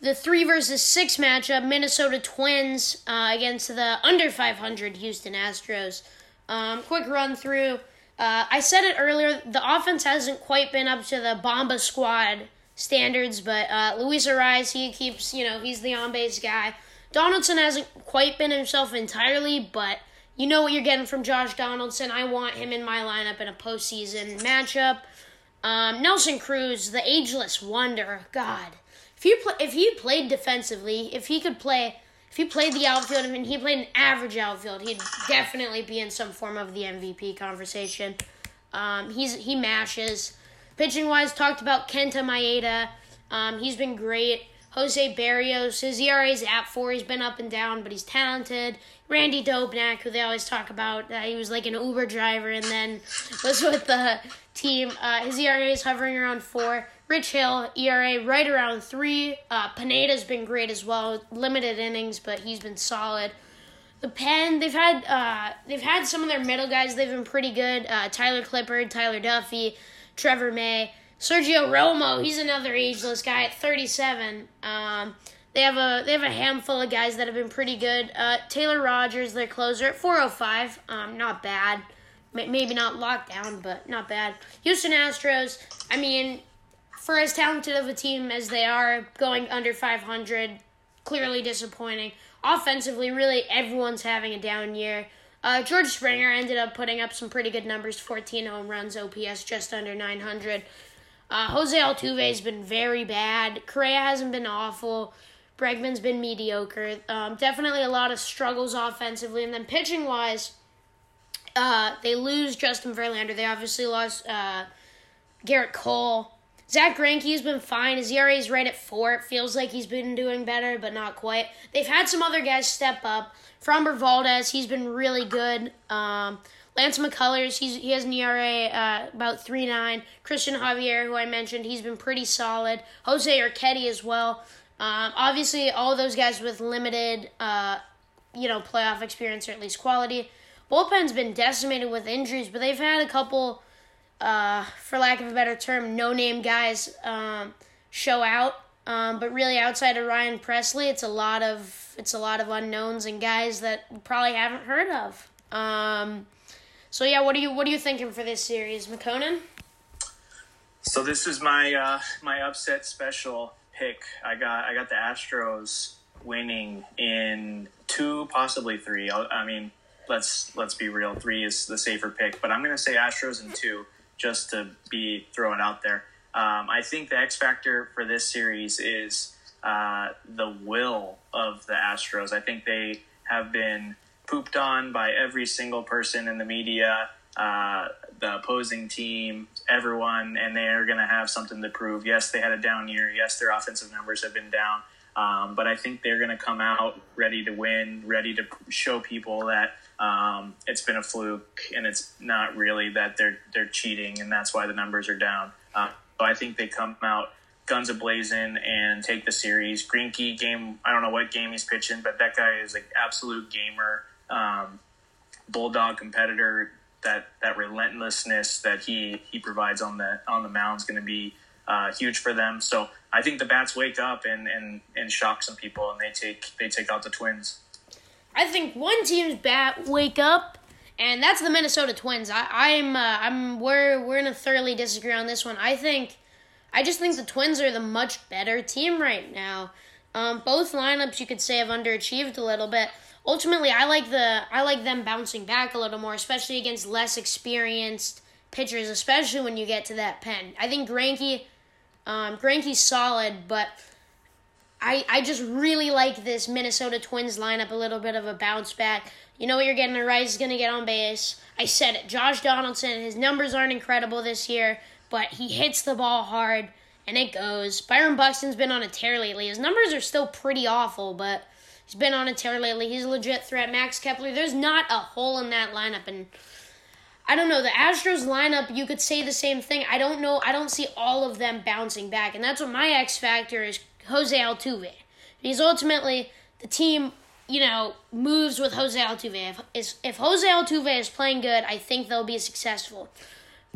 the three versus six matchup: Minnesota Twins uh, against the under 500 Houston Astros. Um, quick run through. Uh, I said it earlier. The offense hasn't quite been up to the Bomba squad standards, but uh, Luis Arraez, he keeps, you know, he's the on base guy. Donaldson hasn't quite been himself entirely, but you know what you're getting from Josh Donaldson. I want him in my lineup in a postseason matchup. Um, Nelson Cruz, the ageless wonder. God, if pl- if he played defensively, if he could play if he played the outfield and he played an average outfield, he'd definitely be in some form of the MVP conversation. Um, he's he mashes. Pitching wise, talked about Kenta Maeda. Um, he's been great. Jose Berrios, his ERA is at four. He's been up and down, but he's talented. Randy Dobnak, who they always talk about, uh, he was like an Uber driver and then *laughs* was with the team. Uh, his ERA is hovering around four. Rich Hill, ERA right around three. Uh, Pineda's been great as well. Limited innings, but he's been solid. The pen, they've had uh, they've had some of their middle guys. They've been pretty good. Uh, Tyler Clippard, Tyler Duffey, Trevor May, Sergio Romo. He's another ageless guy at 37. Um, they have a they have a handful of guys that have been pretty good. Uh, Taylor Rogers, their closer at 405. Um, not bad. Maybe not locked down, but not bad. Houston Astros. I mean, for as talented of a team as they are, going under 500, clearly disappointing. Offensively, really everyone's having a down year. Uh, George Springer ended up putting up some pretty good numbers 14 home runs, OPS just under 900. Uh, Jose Altuve has been very bad. Correa hasn't been awful. Bregman's been mediocre. Um, definitely a lot of struggles offensively. And then pitching wise, uh, they lose Justin Verlander. They obviously lost uh, Gerrit Cole. Zack Greinke's been fine. His ERA is right at four. It feels like he's been doing better, but not quite. They've had some other guys step up. Framber Valdez, he's been really good. Um, Lance McCullers, he's, he has an ERA uh, about three nine. Cristian Javier, who I mentioned, he's been pretty solid. Jose Urquidy as well. Um, obviously, all those guys with limited, uh, you know, playoff experience or at least quality. Bullpen's been decimated with injuries, but they've had a couple, uh, for lack of a better term, no-name guys um, show out. Um, but really, outside of Ryan Pressly, it's a lot of it's a lot of unknowns and guys that probably haven't heard of. Um, so yeah, what are you what are you thinking for this series, Mikkonen? So this is my uh, my upset special pick. I got I got the Astros winning in two, possibly three. I, I mean, let's let's be real. Three is the safer pick, but I'm going to say Astros in two just to be thrown out there. Um, I think the X factor for this series is uh, the will of the Astros. I think they have been pooped on by every single person in the media, uh, the opposing team, everyone, and they are going to have something to prove. Yes, they had a down year. Yes, their offensive numbers have been down. Um, but I think they're going to come out ready to win, ready to show people that um, it's been a fluke and it's not really that they're they're cheating and that's why the numbers are down. Uh, I think they come out guns a blazing and take the series. Greinke game, I don't know what game he's pitching, but that guy is an absolute gamer, um, bulldog competitor. That that relentlessness that he he provides on the on the mound is going to be uh, huge for them. So I think the bats wake up and, and, and shock some people, and they take they take out the Twins. I think one team's bat wake up, and that's the Minnesota Twins. I, I'm uh, I'm we're we're gonna thoroughly disagree on this one. I think I just think the Twins are the much better team right now. Um, both lineups you could say have underachieved a little bit. Ultimately, I like the I like them bouncing back a little more, especially against less experienced pitchers, especially when you get to that pen. I think Granky, um, Greinke's solid, but I I just really like this Minnesota Twins lineup. A little bit of a bounce back. You know what you're getting. The Rice is going to get on base. I said it. Josh Donaldson. His numbers aren't incredible this year, but he hits the ball hard and it goes. Byron Buxton's been on a tear lately. His numbers are still pretty awful, but he's been on a tear lately. He's a legit threat. Max Kepler. There's not a hole in that lineup, and I don't know. The Astros lineup, you could say the same thing. I don't know. I don't see all of them bouncing back. And that's what my X factor is Jose Altuve. Because ultimately, the team, you know, moves with Jose Altuve. If, if Jose Altuve is playing good, I think they'll be successful.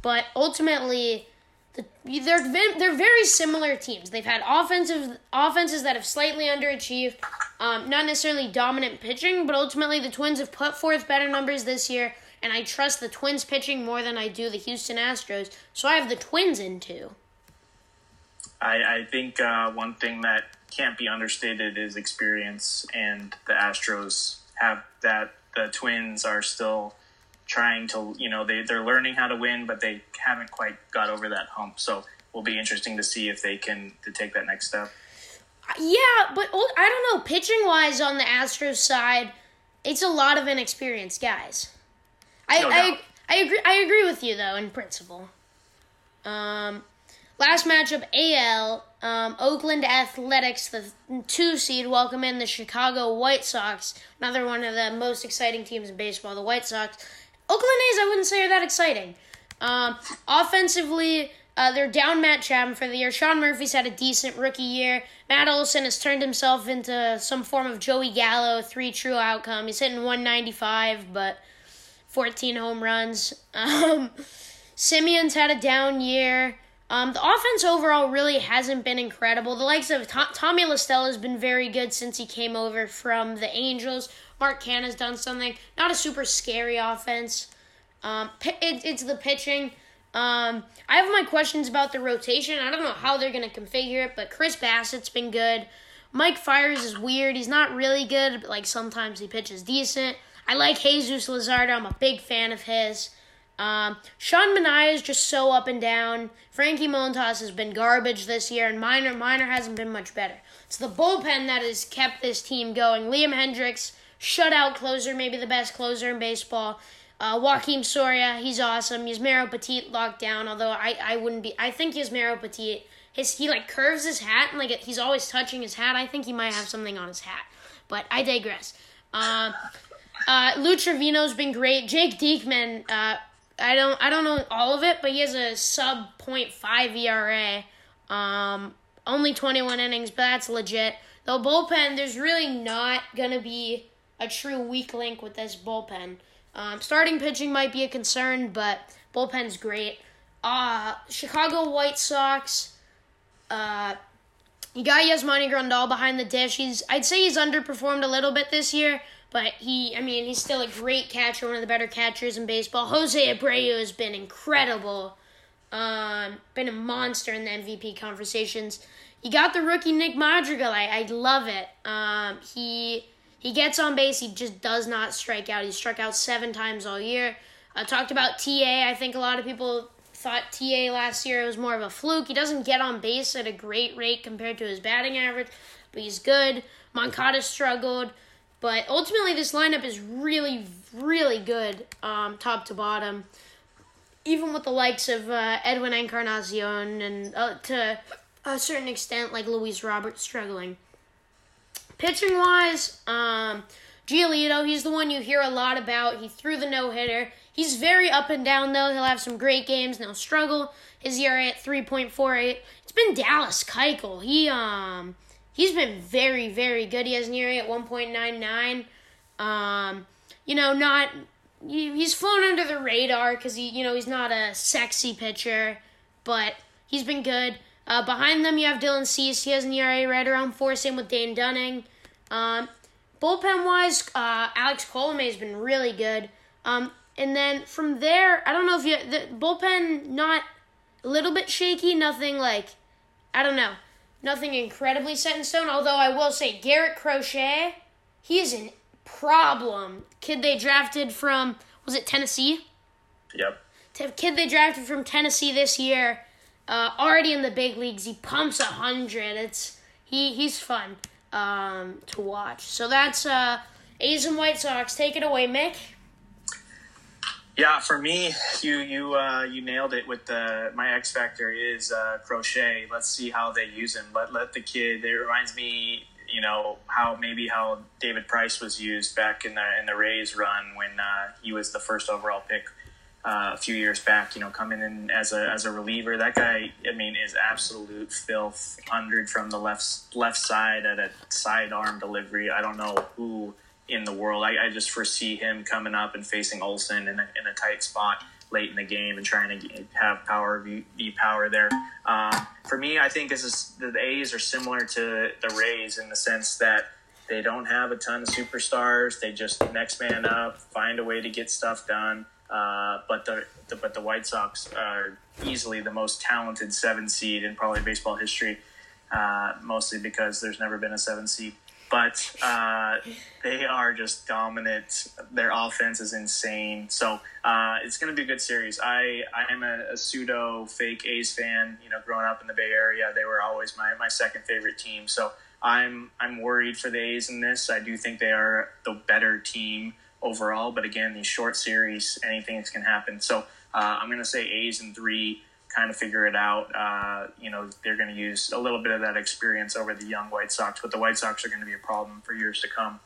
But ultimately, the, they're they're very similar teams. They've had offensive offenses that have slightly underachieved, um, not necessarily dominant pitching, but ultimately the Twins have put forth better numbers this year and I trust the Twins pitching more than I do the Houston Astros. So I have the Twins in two. I, I think uh, one thing that can't be understated is experience, and the Astros have that. The Twins are still trying to, you know, they, they're learning how to win, but they haven't quite got over that hump. So it will be interesting to see if they can to take that next step. Yeah, but I don't know. Pitching wise, on the Astros side, it's a lot of inexperienced guys. I, no I, I agree. I agree with you though in principle. Um, last matchup, AL. Um, Oakland Athletics, the two seed, welcome in the Chicago White Sox. Another one of the most exciting teams in baseball, the White Sox. Oakland A's, I wouldn't say are that exciting. Um, offensively, uh, they're down Matt Chapman for the year. Sean Murphy's had a decent rookie year. Matt Olson has turned himself into some form of Joey Gallo, three true outcome. He's hitting 195, but 14 home runs. *laughs* Um, Semien's had a down year. Um, the offense overall really hasn't been incredible. The likes of Tom- Tommy La Stella has been very good since he came over from the Angels. Mark Canha has done something. Not a super scary offense. Um, it, it's the pitching. Um, I have my questions about the rotation. I don't know how they're going to configure it, but Chris Bassitt's been good. Mike Fiers is weird. He's not really good, but like sometimes he pitches decent. I like Jesus Luzardo. I'm a big fan of his. Um, Sean Manaea is just so up and down. Frankie Montas has been garbage this year, and Minor Minor hasn't been much better. It's the bullpen that has kept this team going. Liam Hendriks, shutout closer, maybe the best closer in baseball. Uh, Joakim Soria, he's awesome. Yusmeiro Petit locked down, although I, I wouldn't be. I think Yusmeiro Petit, his he like curves his hat and like he's always touching his hat. I think he might have something on his hat, but I digress. Uh, uh, Lou Trivino's been great. Jake Diekman, uh, I don't I don't know all of it, but he has a sub 0.5 ERA. Um, only 21 innings, but that's legit. The bullpen, there's really not gonna be a true weak link with this bullpen. Um, starting pitching might be a concern, but bullpen's great. Uh, Chicago White Sox. Uh, you got Yasmani Grandal behind the dish. He's I'd say he's underperformed a little bit this year, but he I mean he's still a great catcher, one of the better catchers in baseball. Jose Abreu has been incredible. Um, been a monster in the MVP conversations. You got the rookie Nick Madrigal. I, I love it. Um, he he gets on base. He just does not strike out. He struck out seven times all year. I talked about TA. I think a lot of people thought TA last year was more of a fluke. He doesn't get on base at a great rate compared to his batting average, but he's good. Moncada struggled, but ultimately this lineup is really, really good, um, top to bottom. Even with the likes of uh, Edwin Encarnacion and uh, to a certain extent, like Luis Roberts struggling. Pitching wise, um, Giolito, he's the one you hear a lot about. He threw the no hitter. He's very up and down though. He'll have some great games and he'll struggle. His ERA at 3.48. It's been Dallas Keuchel. He um he's been very very good. He has an ERA at 1.99. Um, you know, not he's flown under the radar because he you know he's not a sexy pitcher, but he's been good. Uh, behind them, you have Dylan Cease. He has an ERA right around four. Same with Dane Dunning. Um, bullpen wise, uh, Alex Colomé has been really good. Um, and then from there, I don't know if you the bullpen not a little bit shaky. Nothing like I don't know, nothing incredibly set in stone. Although I will say Garrett Crochet, he is a problem. Kid they drafted from was it Tennessee? Yep. Kid they drafted from Tennessee this year uh, already in the big leagues. He pumps a hundred. It's he he's fun um, to watch. So that's uh, A's and White Sox. Take it away, Mick. Yeah, for me, you you uh, you nailed it with the my X factor is uh, Crochet. Let's see how they use him. Let let the kid. It reminds me, you know, how maybe how David Price was used back in the in the Rays run when uh, he was the first overall pick uh, a few years back, you know, coming in as a as a reliever. That guy, I mean, is absolute filth. Hundred from the left left side at a sidearm delivery. I don't know who in the world. I, I just foresee him coming up and facing Olson in a, in a tight spot late in the game and trying to have power be, be power there. Um, for me, I think this is the A's are similar to the Rays in the sense that they don't have a ton of superstars. They just next man up, find a way to get stuff done. Uh, but the, the, but the White Sox are easily the most talented seven seed in probably baseball history, uh, mostly because there's never been a seven seed. But uh, they are just dominant. Their offense is insane. So uh, it's going to be a good series. I I am a, a, pseudo fake A's fan. You know, growing up in the Bay Area, they were always my, my second favorite team. So I'm I'm worried for the A's in this. I do think they are the better team overall. But again, these short series, anything can happen. So uh, I'm going to say A's and three, kind of figure it out. Uh, you know, they're going to use a little bit of that experience over the young White Sox, but the White Sox are going to be a problem for years to come.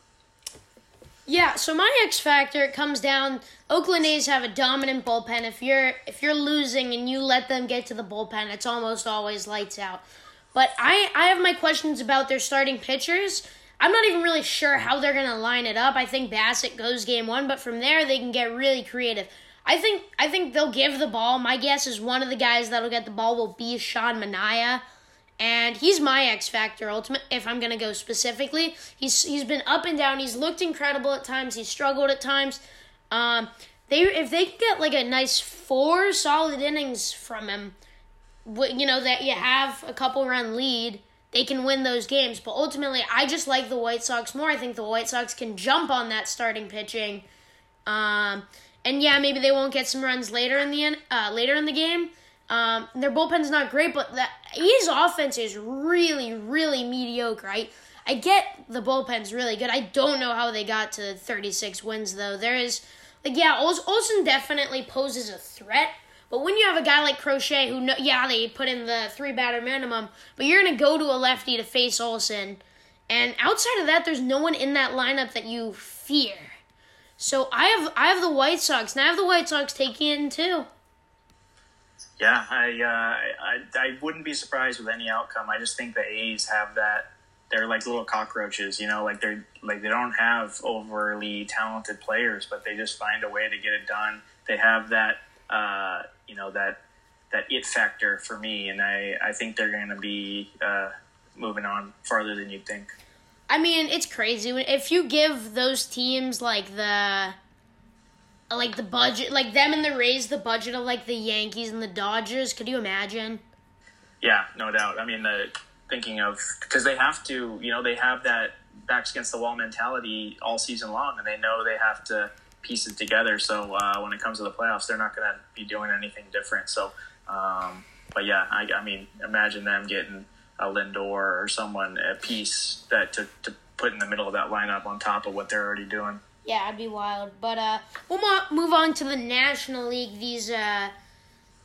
Yeah, so my X factor comes down. Oakland A's have a dominant bullpen. If you're if you're losing and you let them get to the bullpen, it's almost always lights out. But I I have my questions about their starting pitchers. I'm not even really sure how they're to line it up. I think Bassitt goes game one, but from there they can get really creative. I think I think they'll give the ball. My guess is one of the guys that'll get the ball will be Sean Manaea, and he's my X factor. Ultimate, if I'm to go specifically, he's he's been up and down. He's looked incredible at times. He's struggled at times. Um, they if they can get like a nice four solid innings from him, you know that you have a couple run lead, they can win those games. But ultimately, I just like the White Sox more. I think the White Sox can jump on that starting pitching. Um, and yeah, maybe they won't get some runs later in the uh, later in the game. Um, their bullpen's not great, but the A's offense is really, really mediocre. I, I get the bullpen's really good. I don't know how they got to 36 wins though. There is like yeah, Olson definitely poses a threat. But when you have a guy like Crochet, who yeah, they put in the three batter minimum, but you're gonna go to a lefty to face Olson, and outside of that, there's no one in that lineup that you fear. So I have I have the White Sox, and I have the White Sox taking it in too. Yeah, I, uh, I I wouldn't be surprised with any outcome. I just think the A's have that. They're like little cockroaches, you know, like they're like they don't have overly talented players, but they just find a way to get it done. They have that, uh, you know, that that it factor for me, and I I think they're going to be uh, moving on farther than you'd think. I mean, it's crazy if you give those teams like the like the budget, like them and the Rays, the budget of like the Yankees and the Dodgers. Could you imagine? Yeah, no doubt. I mean, the thinking of because they have to, you know, they have that backs against the wall mentality all season long, and they know they have to piece it together. So uh, when it comes to the playoffs, they're not going to be doing anything different. So, um, but yeah, I, I mean, imagine them getting a Lindor or someone a piece that to, to put in the middle of that lineup on top of what they're already doing. Yeah, it'd be wild. But uh, we'll mo- move on to the National League. These uh,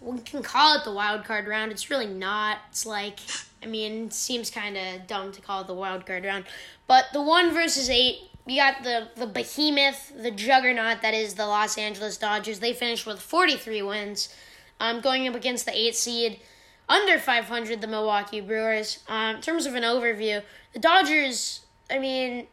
we can call it the wild card round. It's really not. It's like I mean, it seems kind of dumb to call it the wild card round. But the one versus eight, we got the the behemoth, the juggernaut that is the Los Angeles Dodgers. They finished with 43 wins, um, going up against the eight seed under 500, the Milwaukee Brewers. Um, in terms of an overview, the Dodgers, I mean,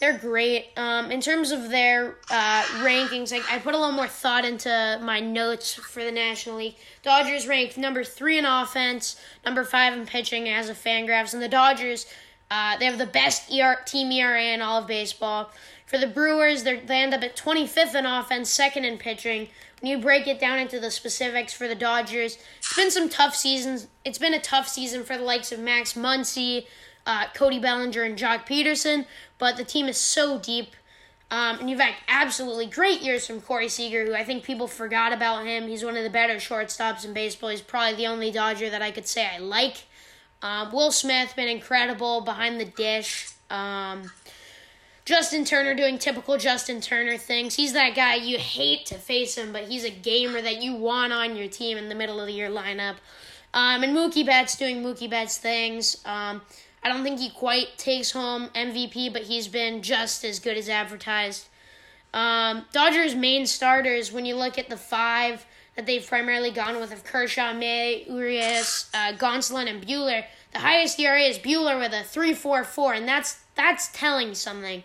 they're great. Um, in terms of their uh, rankings, I, I put a little more thought into my notes for the National League. Dodgers ranked number three in offense, number five in pitching as a Fangraphs, and the Dodgers, uh, they have the best ER, team ERA in all of baseball. For the Brewers, they end up at 25th in offense, second in pitching, you break it down into the specifics for the Dodgers, it's been some tough seasons. It's been a tough season for the likes of Max Muncy, uh, Cody Bellinger, and Joc Pederson, but the team is so deep. Um, and you've had absolutely great years from Corey Seager, who I think people forgot about him. He's one of the better shortstops in baseball. He's probably the only Dodger that I could say I like. Um, Will Smith been incredible behind the dish. Um, Justin Turner doing typical Justin Turner things. He's that guy you hate to face him, but he's a gamer that you want on your team in the middle of your lineup. Um, and Mookie Betts doing Mookie Betts things. Um, I don't think he quite takes home MVP, but he's been just as good as advertised. Um, Dodgers' main starters, when you look at the five that they've primarily gone with, of Kershaw, May, Urias, uh, Gonsolin, and Buehler, the highest ERA is Buehler with a 3.44, and that's that's telling something.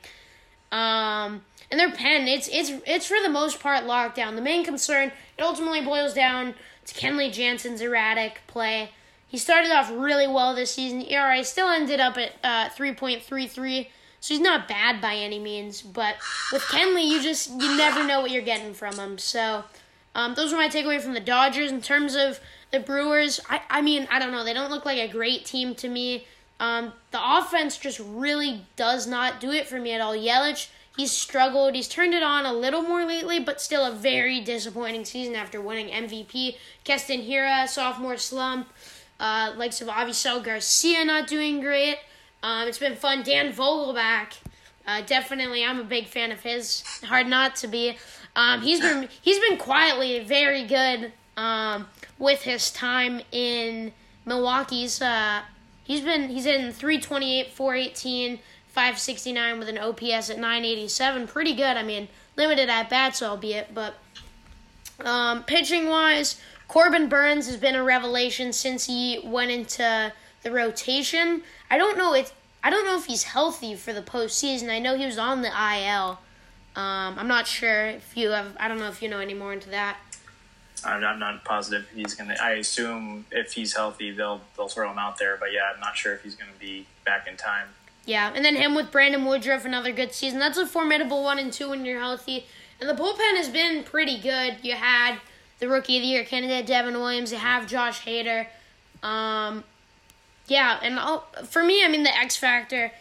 Um, and their pen, it's it's it's for the most part locked down. The main concern, it ultimately boils down to Kenley Jansen's erratic play. He started off really well this season. ERA still ended up at uh, 3.33, so he's not bad by any means. But with Kenley, you just you never know what you're getting from him. So um, those are my takeaway from the Dodgers in terms of the Brewers. I I mean I don't know. They don't look like a great team to me. Um, the offense just really does not do it for me at all. Yelich, he's struggled. He's turned it on a little more lately, but still a very disappointing season after winning MVP. Keston Hiura, sophomore slump. Uh, likes of Avisail Garcia not doing great. Um, it's been fun. Dan Vogelbach, uh, definitely, I'm a big fan of his. Hard not to be. Um, he's been he's been quietly very good um, with his time in Milwaukee's. Uh, He's been he's in 328, 418, 569 with an OPS at 987. Pretty good. I mean, limited at bats, albeit, but um, pitching wise, Corbin Burnes has been a revelation since he went into the rotation. I don't know if I don't know if he's healthy for the postseason. I know he was on the IL. Um, I'm not sure if you have. I don't know if you know any more into that. I'm, I'm not positive he's gonna. I assume if he's healthy, they'll they'll throw him out there. But yeah, I'm not sure if he's gonna be back in time. Yeah, and then him with Brandon Woodruff, another good season. That's a formidable one and two when you're healthy. And the bullpen has been pretty good. You had the rookie of the year candidate Devin Williams. You have Josh Hader. Um, yeah, and I'll, for me, I mean the X factor.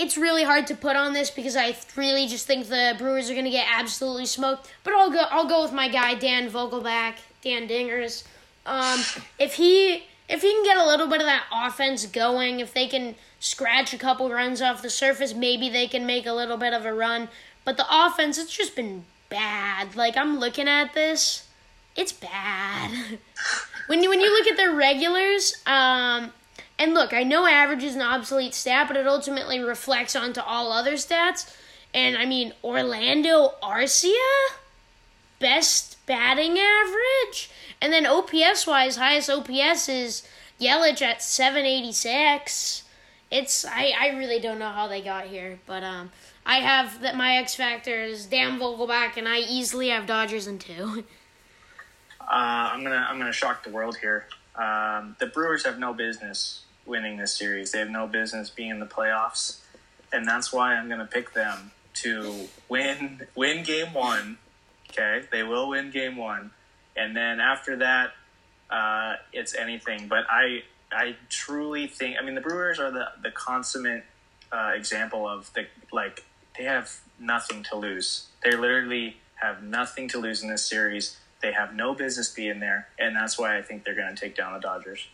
It, it's really hard to put on this because I really just think the Brewers are going to get absolutely smoked. But I'll go. I'll go with my guy Dan Vogelbach, Dan Dingers. Um, if he if he can get a little bit of that offense going, if they can scratch a couple runs off the surface, maybe they can make a little bit of a run. But the offense, it's just been bad. Like I'm looking at this, it's bad. *laughs* when you when you look at their regulars, um, and look, I know average is an obsolete stat, but it ultimately reflects onto all other stats. And I mean, Orlando Arcia, best batting average. And then OPS wise, highest OPS is Yelich at 786. It's I, I really don't know how they got here, but um I have that my X factor is Dan Vogelbach, and I easily have Dodgers in two. *laughs* Uh, I'm gonna I'm gonna shock the world here. Um, the Brewers have no business winning this series. They have no business being in the playoffs, and that's why I'm gonna pick them to win win Game One. Okay, they will win Game One, and then after that, uh, it's anything. But I I truly think I mean the Brewers are the the consummate uh, example of the like they have nothing to lose. They literally have nothing to lose in this series. They have no business being there, and that's why I think they're going to take down the Dodgers.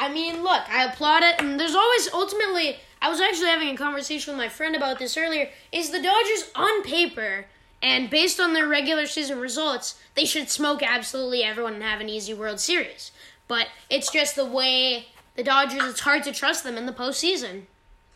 I mean, look, I applaud it, and there's always ultimately. I was actually having a conversation with my friend about this earlier. Is the Dodgers on paper and based on their regular season results, they should smoke absolutely everyone and have an easy World Series. But it's just the way the Dodgers. It's hard to trust them in the postseason.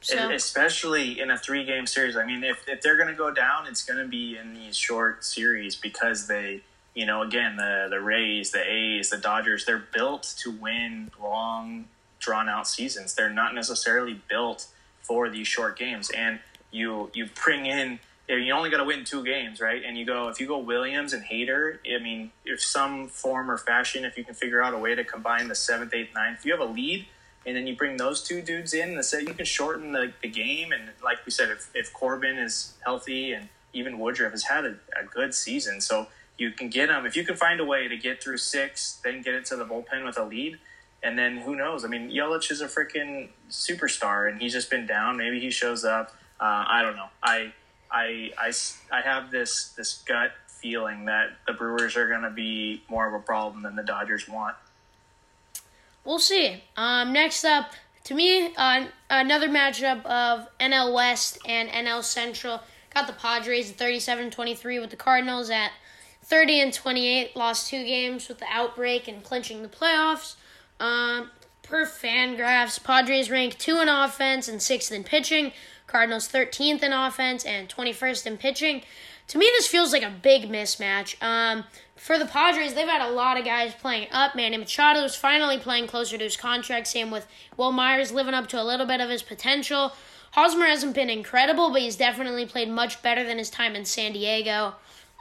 So. Especially in a three game series. I mean, if, if they're going to go down, it's going to be in these short series because they, you know, again, the, the Rays, the A's, the Dodgers, they're built to win long, drawn out seasons. They're not necessarily built for these short games. And you, you bring in, you only got to win two games, right? And you go, if you go Williams and Hader, I mean, if some form or fashion, if you can figure out a way to combine the seventh, eighth, ninth, if you have a lead, and then you bring those two dudes in, the you can shorten the, the game. And like we said, if, if Corbin is healthy and even Woodruff has had a, a good season, so you can get them. If you can find a way to get through six, then get it to the bullpen with a lead, and then who knows? I mean, Yelich is a freaking superstar, and he's just been down. Maybe he shows up. Uh, I don't know. I, I, I, I have this this gut feeling that the Brewers are going to be more of a problem than the Dodgers want we'll see. Um, next up, to me, uh, another matchup of NL West and NL Central. Got the Padres at 37-23 with the Cardinals at 30 and 28. Lost two games with the outbreak and clinching the playoffs. Um, per Fangraphs, Padres rank two in offense and sixth in pitching. Cardinals 13th in offense and 21st in pitching. To me, this feels like a big mismatch. Um, for the Padres, they've had a lot of guys playing up. Manny Machado is finally playing closer to his contract. Same with Wil Myers living up to a little bit of his potential. Hosmer hasn't been incredible, but he's definitely played much better than his time in San Diego.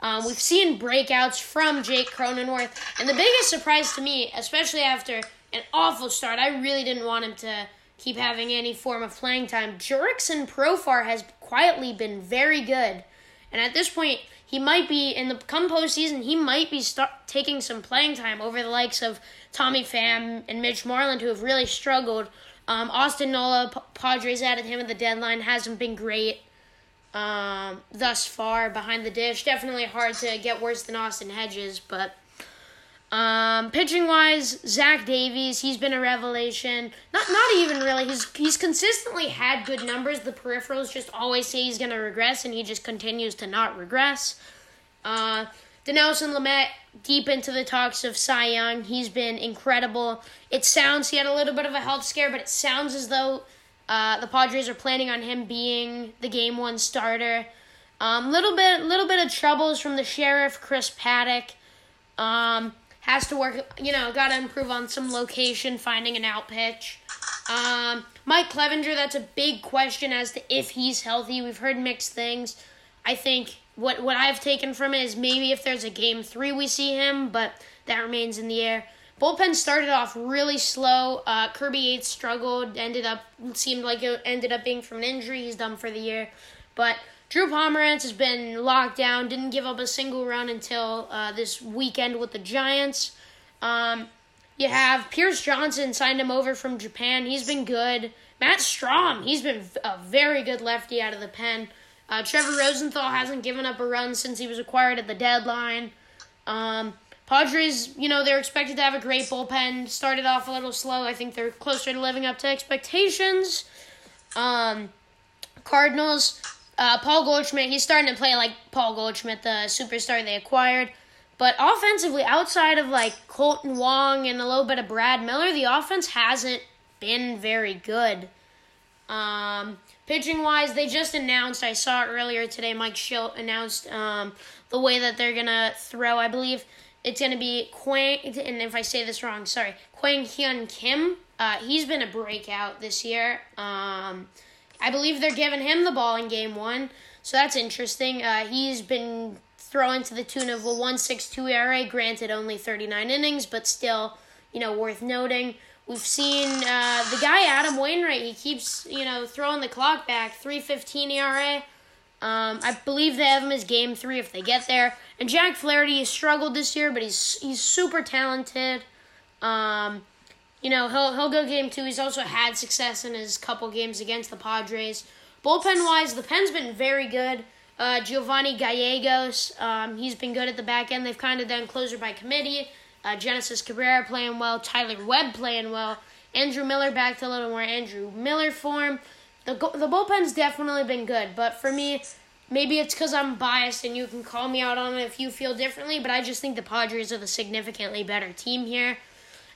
Um, we've seen breakouts from Jake Cronenworth, and the biggest surprise to me, especially after an awful start, I really didn't want him to keep having any form of playing time. Jurickson Profar has quietly been very good, and at this point, he might be in the come postseason. He might be start taking some playing time over the likes of Tommy Pham and Mitch Moreland, who have really struggled. Um, Austin Nola, P- Padres added him at the deadline, hasn't been great um, thus far behind the dish. Definitely hard to get worse than Austin Hedges, but um, pitching wise, Zach Davies, he's been a revelation. Not not even really. He's he's consistently had good numbers. The peripherals just always say he's gonna regress, and he just continues to not regress. Uh, Dinelson Lamet deep into the talks of Cy Young. He's been incredible. It sounds he had a little bit of a health scare, but it sounds as though uh, the Padres are planning on him being the game one starter. Um, little bit little bit of troubles from the sheriff Chris Paddack. Um, has to work, you know, got to improve on some location, finding an out pitch. Um, Mike Clevinger, that's a big question as to if he's healthy. We've heard mixed things. I think what what I've taken from it is maybe if there's a game three we see him, but that remains in the air. Bullpen started off really slow. Uh, Kirby Yates struggled, ended up seemed like it ended up being from an injury. He's done for the year, but Drew Pomeranz has been locked down, didn't give up a single run until uh, this weekend with the Giants. Um, you have Pierce Johnson signed him over from Japan. He's been good. Matt Strahm, he's been a very good lefty out of the pen. Uh, Trevor Rosenthal hasn't given up a run since he was acquired at the deadline. Um, Padres, you know, they're expected to have a great bullpen. Started off a little slow. I think they're closer to living up to expectations. Um, Cardinals, uh, Paul Goldschmidt, he's starting to play like Paul Goldschmidt, the superstar they acquired. But offensively, outside of like Kolten Wong and a little bit of Brad Miller, the offense hasn't been very good. Um, pitching wise, they just announced, I saw it earlier today, Mike Shildt announced um, the way that they're going to throw. I believe it's going to be Kwang, and if I say this wrong, sorry, Kwang Hyun Kim. Uh, he's been a breakout this year. Um, I believe they're giving him the ball in game one, so that's interesting. Uh, he's been throwing to the tune of a 162 ERA, granted only 39 innings, but still, you know, worth noting. We've seen uh, the guy Adam Wainwright. He keeps you know throwing the clock back. 3.15 ERA. Um, I believe they have him as game three if they get there. And Jack Flaherty has struggled this year, but he's he's super talented. Um, you know he'll he'll go game two. He's also had success in his couple games against the Padres. Bullpen wise, the pen's been very good. Uh, Giovanni Gallegos, um, he's been good at the back end. They've kind of done closer by committee. Uh, Genesis Cabrera playing well. Tyler Webb playing well. Andrew Miller back to a little more Andrew Miller form. The the bullpen's definitely been good, but for me, maybe it's because I'm biased and you can call me out on it if you feel differently. But I just think the Padres are the significantly better team here.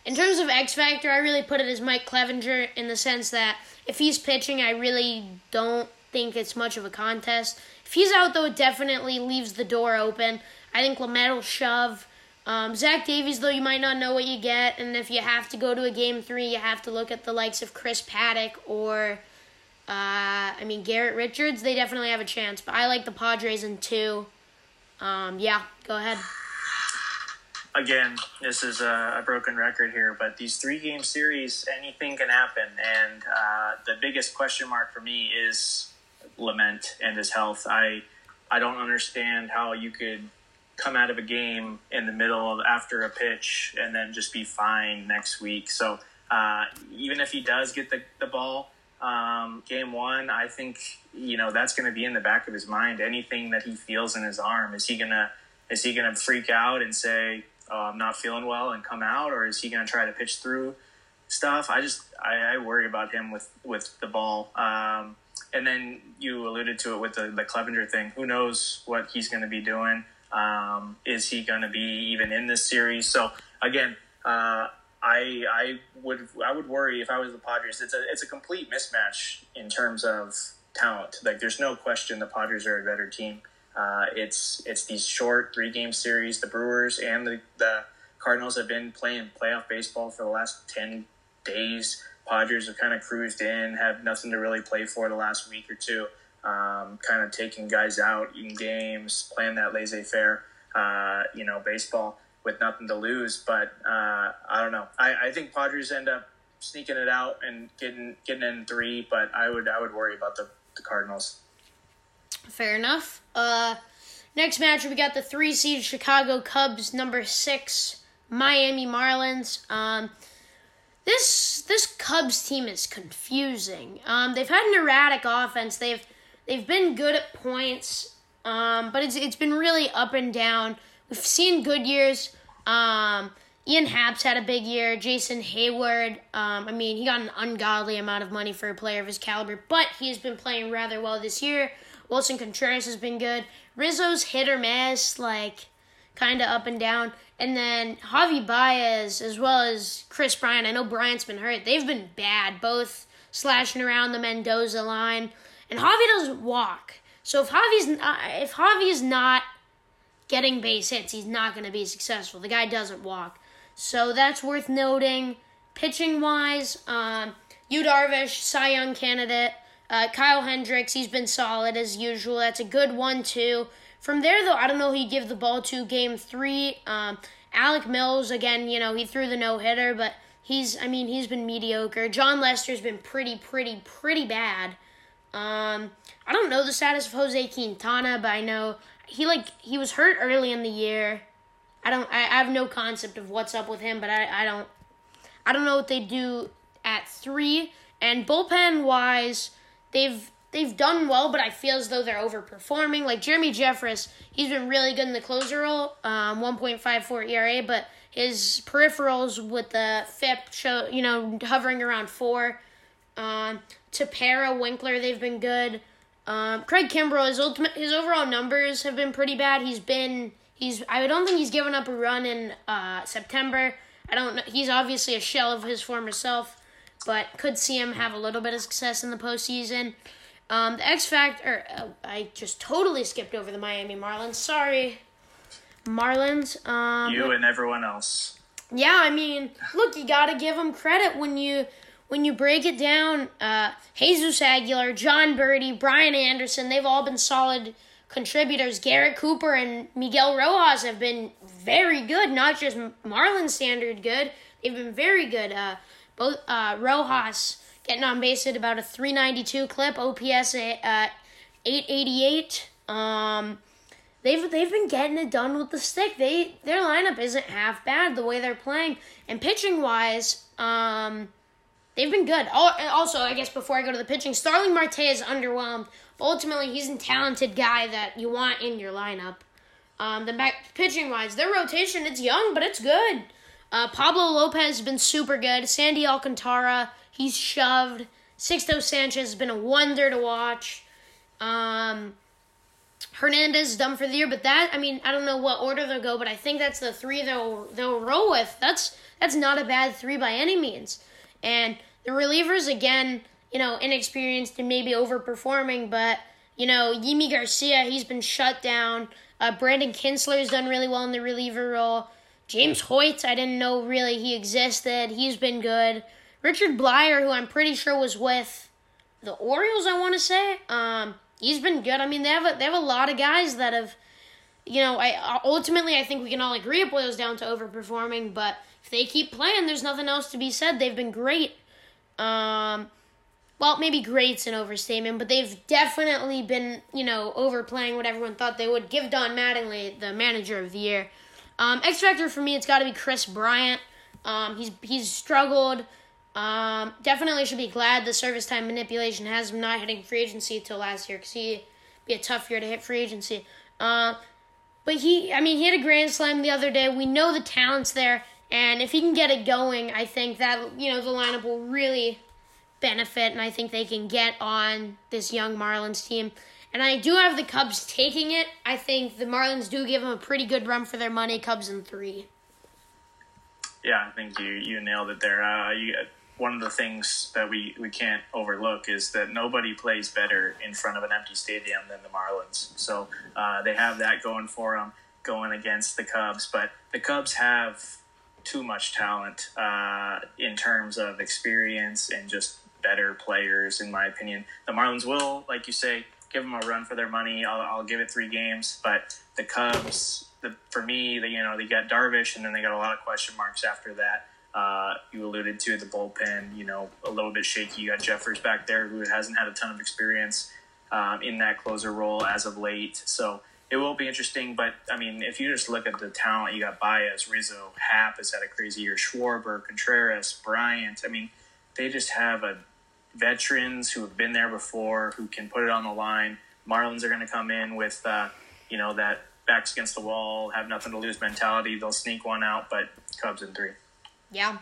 In terms of X Factor, I really put it as Mike Clevinger in the sense that if he's pitching, I really don't think it's much of a contest. If he's out, though, it definitely leaves the door open. I think Lamet will shove. Um, Zach Davies, though, you might not know what you get, and if you have to go to a game three, you have to look at the likes of Chris Paddack or, uh, I mean, Garrett Richards. They definitely have a chance, but I like the Padres in two. Um, yeah, go ahead. Again, this is a, a broken record here, but these three game series, anything can happen. And uh, the biggest question mark for me is Lamet and his health. I I don't understand how you could come out of a game in the middle of after a pitch and then just be fine next week. So uh, even if he does get the, the ball um, game one, I think you know that's going to be in the back of his mind. Anything that he feels in his arm, is he gonna is he gonna freak out and say, "Oh, I'm not feeling well," and come out, or is he gonna try to pitch through stuff? I just I, I worry about him with with the ball. Um, and then you alluded to it with the, the Clevinger thing. Who knows what he's going to be doing? Um, is he going to be even in this series? So again, uh, I I would I would worry if I was the Padres. It's a it's a complete mismatch in terms of talent. Like there's no question the Padres are a better team. Uh, it's it's these short three game series. The Brewers and the, the Cardinals have been playing playoff baseball for the last ten days. Padres have kind of cruised in, have nothing to really play for the last week or two. Um, kind of taking guys out in games, playing that laissez faire, uh, you know, baseball with nothing to lose. But uh, I don't know. I, I think Padres end up sneaking it out and getting getting in three. But I would I would worry about the, the Cardinals. Fair enough. Uh, next match we got the three seed Chicago Cubs, number six Miami Marlins. Um, this this Cubs team is confusing. Um, they've had an erratic offense. They've they've been good at points, um, but it's it's been really up and down. We've seen good years. Um, Ian Happ's had a big year. Jason Heyward, um, I mean, he got an ungodly amount of money for a player of his caliber, but he's been playing rather well this year. Willson Contreras has been good. Rizzo's hit or miss, like kind of up and down. And then Javi Baez, as well as Kris Bryant. I know Bryant's been hurt. They've been bad, both slashing around the Mendoza line. And Javi doesn't walk. So if Javi's not, if Javi not getting base hits, he's not going to be successful. The guy doesn't walk. So that's worth noting. Pitching wise, um, Yu Darvish, Cy Young candidate. Uh, Kyle Hendricks, he's been solid as usual. That's a good one, too. From there, though, I don't know who he give the ball to game three. Um, Alec Mills, again, you know, he threw the no hitter, but he's, I mean, he's been mediocre. Jon Lester's been pretty, pretty, pretty bad. Um, I don't know the status of Jose Quintana, but I know he like he was hurt early in the year. I don't. I, I have no concept of what's up with him, but I, I don't. I don't know what they do at three and bullpen wise. They've they've done well, but I feel as though they're overperforming. Like Jeremy Jeffress, he's been really good in the closer role, um, 1.54 ERA, but his peripherals with the FIP show, you know, hovering around four. Um, Tepera, Winkler, they've been good. Um, Craig Kimbrel, his ultimate, his overall numbers have been pretty bad. He's been, he's, I don't think he's given up a run in uh, September. I don't know. He's obviously a shell of his former self, but could see him have a little bit of success in the postseason. Um, the X Factor, uh, I just totally skipped over the Miami Marlins. Sorry, Marlins. Um, You and everyone else. yeah, I mean, look, you gotta give them credit when you when you break it down. Uh, Jesus Aguilar, Jon Berti, Brian Anderson, they've all been solid contributors. Garrett Cooper and Miguel Rojas have been very good, not just Marlin standard good. They've been very good. Uh, both uh, Rojas getting on base at about a 392 clip, OPS at uh, 888. Um, they've they've been getting it done with the stick. They their lineup isn't half bad the way they're playing, and pitching wise, um, they've been good. Also, I guess before I go to the pitching, Starling Marte is underwhelmed. Ultimately, he's a talented guy that you want in your lineup. Um, the back pitching wise, their rotation it's young, but it's good. Uh, Pablo Lopez has been super good. Sandy Alcantara, he's shoved. Sixto Sanchez has been a wonder to watch. Um, Hernandez is done for the year, but that I mean I don't know what order they'll go, but I think that's the three they'll they'll roll with. That's that's not a bad three by any means. And the relievers again, you know, inexperienced and maybe overperforming, but you know Yimi Garcia he's been shut down. Uh, Brandon Kintzler's done really well in the reliever role. James Hoyt, I didn't know really he existed. He's been good. Richard Bleier, who I'm pretty sure was with the Orioles, I want to say. Um, he's been good. I mean, they have a, they have a lot of guys that have, you know, I ultimately I think we can all agree it boils down to overperforming. But if they keep playing, there's nothing else to be said. They've been great. Um, well, maybe great's an overstatement, but they've definitely been, you know, overplaying what everyone thought they would. Give Don Mattingly the manager of the year. Um, X factor for me, it's got to be Kris Bryant. Um, he's he's struggled. Um, definitely should be glad the service time manipulation has him not hitting free agency until last year because he be a tough year to hit free agency. Uh, but he, I mean, he hit a grand slam the other day. We know the talent's there, and if he can get it going, I think that you know the lineup will really benefit, and I think they can get on this young Marlins team. And I do have the Cubs taking it. I think the Marlins do give them a pretty good run for their money. Cubs in three. Yeah, I think you you nailed it there. Uh, you, one of the things that we, we can't overlook is that nobody plays better in front of an empty stadium than the Marlins. So uh, they have that going for them, going against the Cubs. But the Cubs have too much talent uh, in terms of experience and just better players, in my opinion. The Marlins will, like you say, give them a run for their money. I'll, I'll give it three games, but the Cubs, the, for me, the, you know, they got Darvish, and then they got a lot of question marks after that. Uh, you alluded to the bullpen, you know, a little bit shaky. You got Jeffress back there who hasn't had a ton of experience um, in that closer role as of late. So it will be interesting. But I mean, if you just look at the talent, you got Baez, Rizzo, Happ has had a crazy year, Schwarber, Contreras, Bryant. I mean, they just have a veterans who have been there before who can put it on the line. Marlins are going to come in with, uh, you know, that backs against the wall, have nothing to lose mentality. They'll sneak one out, but Cubs in three. Yeah.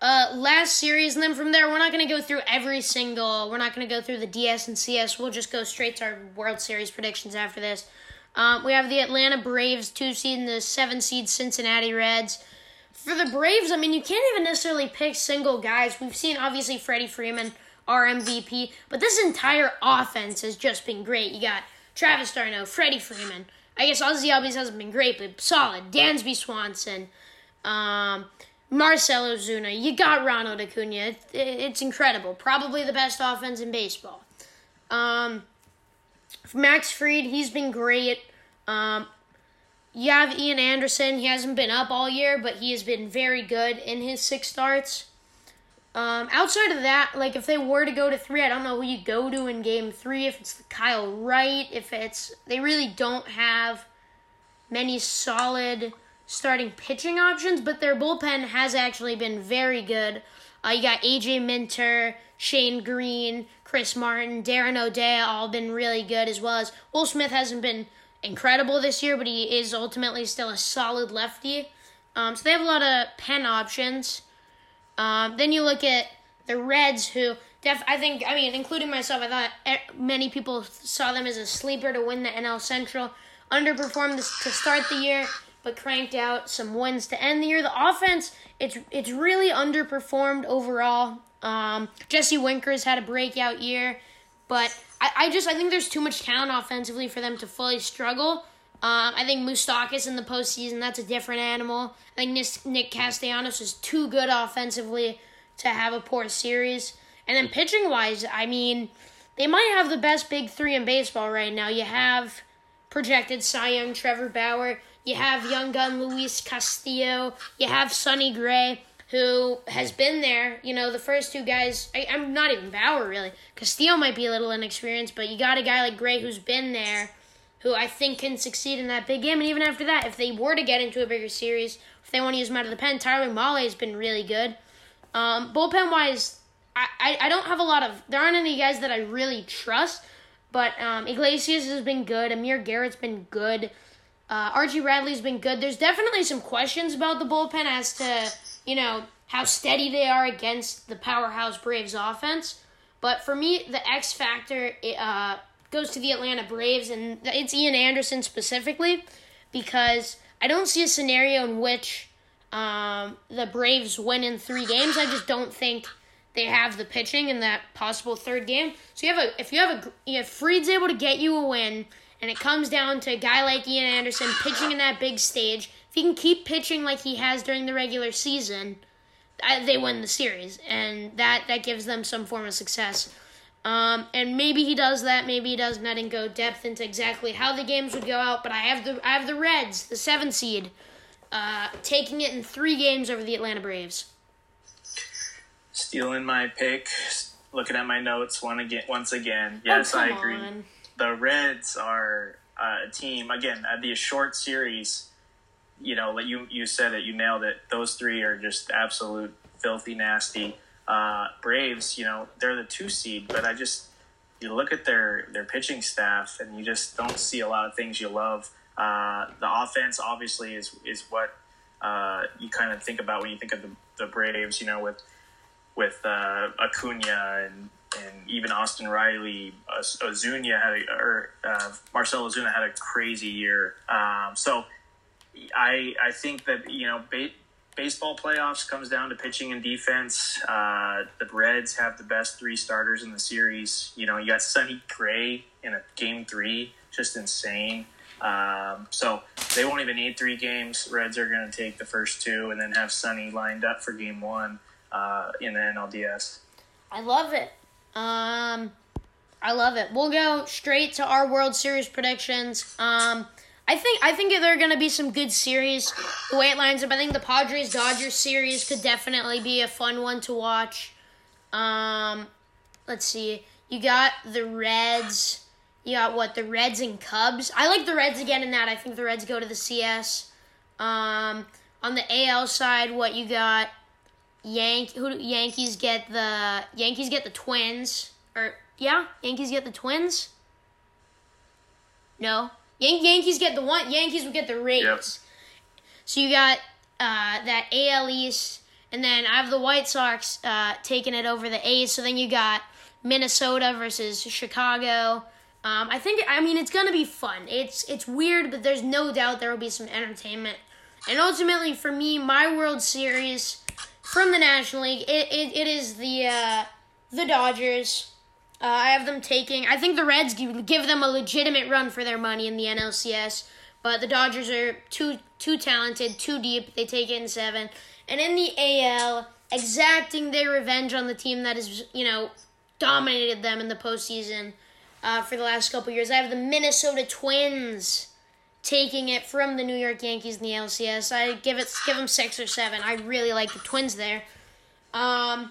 Uh, last series, and then from there, we're not going to go through every single. We're not going to go through the DS and CS. We'll just go straight to our World Series predictions after this. Um, we have the Atlanta Braves, two seed, and the seven seed Cincinnati Reds. For the Braves, I mean, you can't even necessarily pick single guys. We've seen obviously Freddie Freeman, our MVP, but this entire offense has just been great. You got Travis d'Arnaud, Freddie Freeman. I guess Ozzie Albies hasn't been great, but solid. Dansby Swanson. Um, Marcell Ozuna, you got Ronald Acuna. It, it, it's incredible. Probably the best offense in baseball. Um, Max Fried, he's been great. Um, you have Ian Anderson. He hasn't been up all year, but he has been very good in his six starts. Um, outside of that, like if they were to go to three, I don't know who you go to in game three. If it's Kyle Wright, if it's they really don't have many solid starting pitching options, but their bullpen has actually been very good. Uh, you got AJ Minter, Shane Greene, Chris Martin, Darren O'Day, all been really good, as well as Will Smith hasn't been incredible this year, but he is ultimately still a solid lefty. Um, so they have a lot of pen options. Um, then you look at the Reds, who def- I think, I mean, including myself, I thought many people saw them as a sleeper to win the NL Central. Underperformed to start the year, but cranked out some wins to end the year. The offense, it's it's really underperformed overall. Um, Jesse Winker's had a breakout year, but I, I just I think there's too much talent offensively for them to fully struggle. Um, I think Moustakas in the postseason, that's a different animal. I think Nick Castellanos is too good offensively to have a poor series. And then pitching wise, I mean, they might have the best big three in baseball right now. You have projected Cy Young Trevor Bauer, you have young gun Luis Castillo, you have Sonny Gray, who has been there. You know, the first two guys, I, am not even Bauer really. Castillo might be a little inexperienced, but you got a guy like Gray who's been there who I think can succeed in that big game. And even after that, if they were to get into a bigger series, if they want to use him out of the pen, Tyler Mahle has been really good. Um, bullpen wise, I, I, I, don't have a lot of. There aren't any guys that I really trust, but um, Iglesias has been good. Amir Garrett's been good. Uh, Archie Bradley's been good. There's definitely some questions about the bullpen as to, you know, how steady they are against the powerhouse Braves offense. But for me, the X factor uh, goes to the Atlanta Braves, and it's Ian Anderson specifically, because I don't see a scenario in which um, the Braves win in three games. I just don't think they have the pitching in that possible third game. So you have a if you have a if Fried's able to get you a win, and it comes down to a guy like Ian Anderson pitching in that big stage, if he can keep pitching like he has during the regular season, they win the series, and that that gives them some form of success. Um, and maybe he does that, maybe he doesn't. I didn't go depth into exactly how the games would go out, but I have the I have the Reds, the seven seed, uh, taking it in three games over the Atlanta Braves. Stealing my pick, looking at my notes one again. Once again, yes, oh, I agree. On. The Reds are a team again. At the short series, you know, like you you said it, you nailed it. Those three are just absolute filthy nasty uh, Braves, you know, they're the two seed, but I just you look at their their pitching staff and you just don't see a lot of things you love. Uh, the offense obviously is is what uh, you kind of think about when you think of the, the Braves. You know, with with uh, Acuna and and even Austin Riley, Ozuna had a, or uh, Marcell Ozuna had a crazy year. Um, so I I think that you know baseball playoffs comes down to pitching and defense. Uh, the Reds have the best three starters in the series. You know, you got Sonny Gray in a game three, just insane. Um, so they won't even need three games. Reds are going to take the first two and then have Sonny lined up for game one uh, in the NLDS. I love it. Um, I love it. We'll go straight to our World Series predictions. Um, I think I think there are going to be some good series. The way it lines up, I think the Padres Dodgers series could definitely be a fun one to watch. Um, let's see. You got the Reds. You got what the Reds and Cubs. I like the Reds again in that. I think the Reds go to the CS. Um, on the AL side, what you got? Yank who Yankees get the Yankees get the Twins or yeah Yankees get the Twins. No, Yan- Yankees get the one. Yankees would get the Rays. Yep. So you got uh, that AL East, and then I have the White Sox uh, taking it over the A's. So then you got Minnesota versus Chicago. Um, I think I mean it's gonna be fun. It's it's weird, but there's no doubt there will be some entertainment. And ultimately, for me, my World Series from the National League, it, it, it is the uh, the Dodgers. Uh, I have them taking. I think the Reds give, them a legitimate run for their money in the NLCS, but the Dodgers are too too talented, too deep. They take it in seven, and in the AL, exacting their revenge on the team that has you know dominated them in the postseason uh, for the last couple years. I have the Minnesota Twins taking it from the New York Yankees in the LCS. I give it give them six or seven. I really like the Twins there. Um,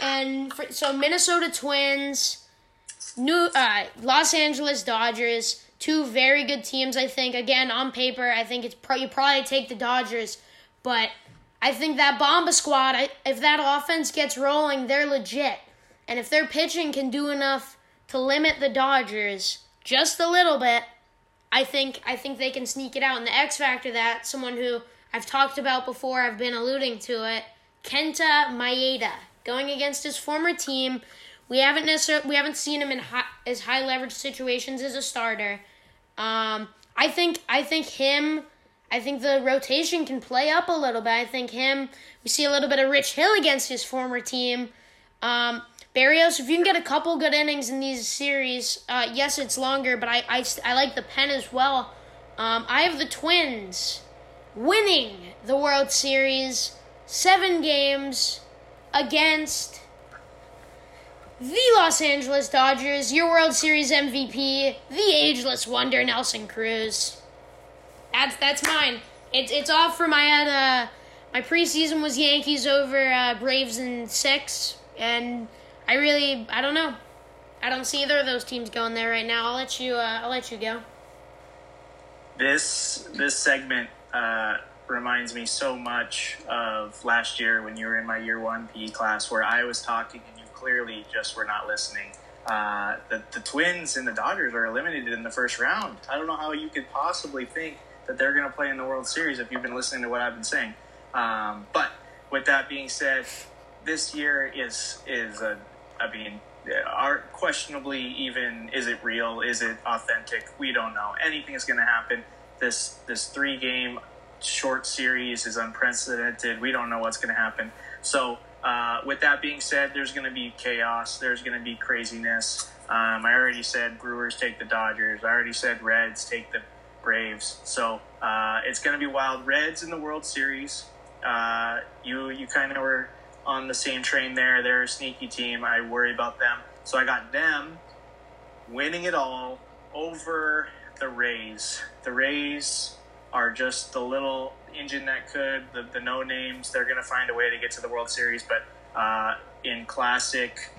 and for, so Minnesota Twins, New uh, Los Angeles Dodgers, two very good teams. I think again on paper, I think it's pro- you probably take the Dodgers, but I think that Bomba squad, I, if that offense gets rolling, they're legit, and if their pitching can do enough to limit the Dodgers just a little bit, I think I think they can sneak it out. And the X factor that someone who I've talked about before, I've been alluding to it, Kenta Maeda going against his former team. We haven't necessarily we haven't seen him in high, as high leverage situations as a starter. Um, I think I think him. I think the rotation can play up a little bit. I think him. We see a little bit of Rich Hill against his former team. Um, Berrios, if you can get a couple good innings in these series, uh, yes, it's longer, but I, I, I like the pen as well. Um, I have the Twins winning the World Series, seven games against the Los Angeles Dodgers, your World Series MVP, the ageless wonder Nelson Cruz. That's that's mine. It's it's off for my. Uh, my preseason was Yankees over uh, Braves in six, and I really, I don't know. I don't see either of those teams going there right now. I'll let you. Uh, I'll let you go. This this segment uh, reminds me so much of last year when you were in my year one PE class, where I was talking and clearly just were not listening. Uh, the the Twins and the Dodgers are eliminated in the first round. I don't know how you could possibly think that they're going to play in the World Series if you've been listening to what I've been saying. Um, but with that being said, this year is is a I mean, are questionably even is it real? Is it authentic? We don't know. Anything is going to happen. This this three game short series is unprecedented. We don't know what's going to happen. So, uh, with that being said, there's going to be chaos. There's going to be craziness. Um, I already said Brewers take the Dodgers. I already said Reds take the Braves. So uh, it's going to be wild. Reds in the World Series. Uh, you you kind of were on the same train there. They're a sneaky team. I worry about them. So I got them winning it all over the Rays. The Rays are just the little engine that could, the, the no names. They're going to find a way to get to the World Series. But uh, in classic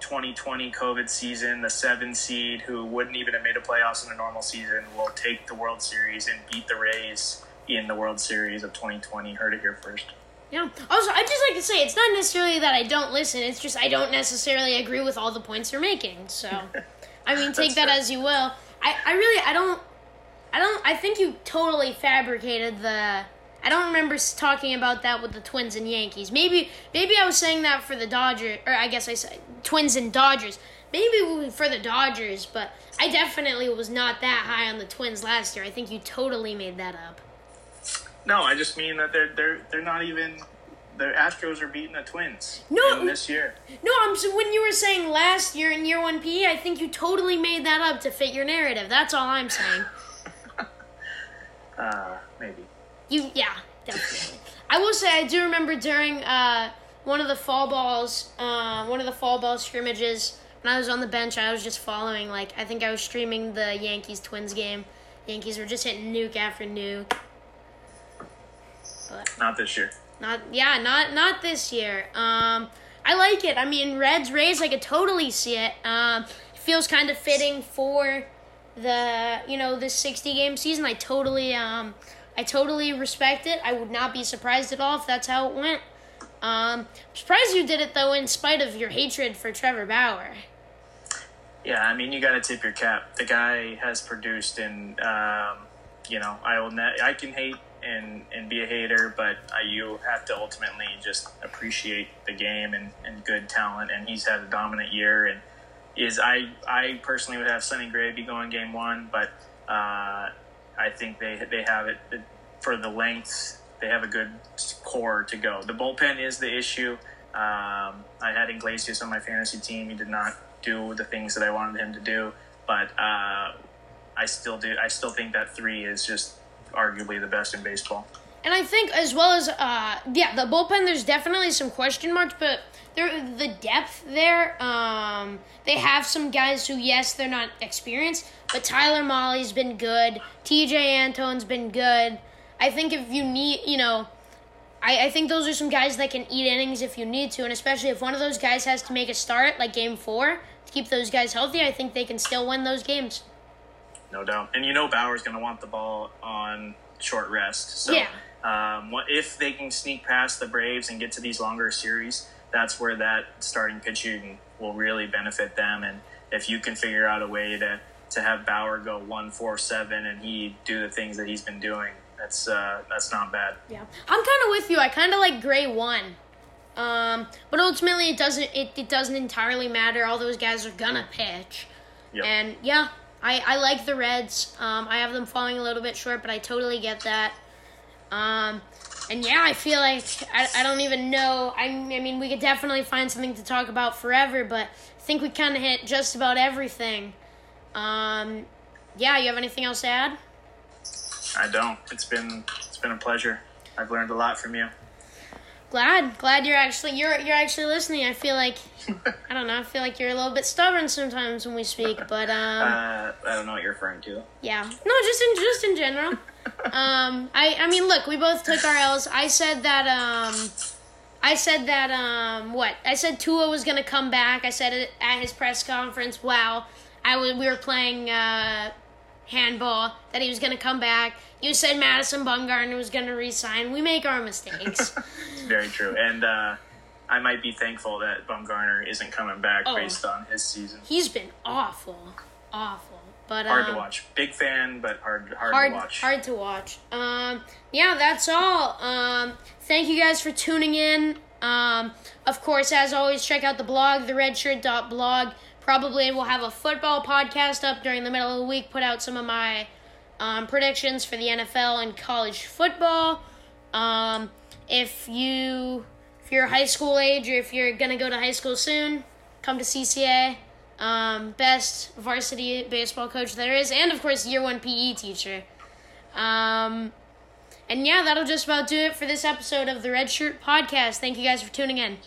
2020 COVID season, the seven seed who wouldn't even have made a playoffs in a normal season will take the World Series and beat the Rays in the World Series of 2020. Heard it here first. Yeah. Also, I'd just like to say it's not necessarily that I don't listen. It's just I don't necessarily agree with all the points you're making. So, *laughs* I mean, take that as you will. I, I really I don't I don't I think you totally fabricated the. I don't remember talking about that with the Twins and Yankees. Maybe maybe I was saying that for the Dodgers, or I guess I said Twins and Dodgers. Maybe for the Dodgers, but I definitely was not that high on the Twins last year. I think you totally made that up. No, I just mean that they're they're they're not even the Astros are beating the Twins. No, this year. No, I'm so when you were saying last year in year one PE, I think you totally made that up to fit your narrative. That's all I'm saying. Uh, maybe. You yeah, definitely. I will say I do remember during uh, one of the fall balls, uh, one of the fall ball scrimmages when I was on the bench, I was just following. Like I think I was streaming the Yankees Twins game. Yankees were just hitting nuke after nuke. But not this year. Not yeah, not not this year. Um, I like it. I mean, Reds Rays, I could totally see it. Um, it feels kind of fitting for the you know the sixty game season. I totally um, I totally respect it. I would not be surprised at all if that's how it went. Um, surprised you did it though, in spite of your hatred for Trevor Bauer. Yeah, I mean, you got to tip your cap. The guy has produced, and um, you know, I will. Ne- I can hate and and be a hater, but uh, you have to ultimately just appreciate the game and, and good talent. And he's had a dominant year. And is I I personally would have Sonny Gray be going game one, but uh, I think they they have it for the length. They have a good core to go. The bullpen is the issue. Um, I had Iglesias on my fantasy team. He did not do the things that I wanted him to do, but uh, I still do. I still think that three is just arguably the best in baseball. And I think as well as uh, yeah, the bullpen. There's definitely some question marks, but there the depth there. Um, they have some guys who yes, they're not experienced, but Tyler Mahle's been good. Tejay Antone's been good. I think if you need, you know, I, I think those are some guys that can eat innings if you need to, and especially if one of those guys has to make a start, like game four, to keep those guys healthy, I think they can still win those games. No doubt. And you know Bauer's going to want the ball on short rest. So Yeah. Um, what if they can sneak past the Braves and get to these longer series, that's where that starting pitching will really benefit them. And if you can figure out a way to, to have Bauer go one four seven and he do the things that he's been doing, that's uh, that's not bad. Yeah, I'm kind of with you. I kind of like Gray one, um, but ultimately it doesn't. It, it doesn't entirely matter. All those guys are gonna pitch, Yep. and yeah, I I like the Reds. Um, I have them falling a little bit short, but I totally get that. Um, and yeah, I feel like I, I don't even know. I, I mean, we could definitely find something to talk about forever, but I think we kind of hit just about everything. Um, yeah, you have anything else to add? I don't. It's been it's been a pleasure. I've learned a lot from you. Glad, glad you're actually you're you're actually listening. I feel like *laughs* I don't know. I feel like you're a little bit stubborn sometimes when we speak, but um, Uh, I don't know what you're referring to. yeah, no, just in just in general. Um, I I mean, look, we both took our L's. I said that um, I said that um, what? I said Tua was gonna come back. I said it at his press conference. Wow, I was we were playing uh, handball that he was gonna come back. You said Madison Bumgarner was gonna resign. We make our mistakes. *laughs* It's very true. And uh, I might be thankful that Bumgarner isn't coming back Oh. based on his season. He's been awful, awful. But Hard um, to watch. Big fan, but hard hard, Hard, to watch. hard to watch. Um, yeah, that's all. Um, thank you guys for tuning in. Um, of course, as always, check out the blog, theredshirt.blog. Probably we'll have a football podcast up during the middle of the week. Put out some of my um, predictions for the NFL and college football. Um, if you if you're high school age or if you're gonna go to high school soon, come to CCA. Um, best varsity baseball coach there is, and of course year one PE teacher. Um, and yeah, that'll just about do it for this episode of the Red Shirt Podcast. Thank you guys for tuning in.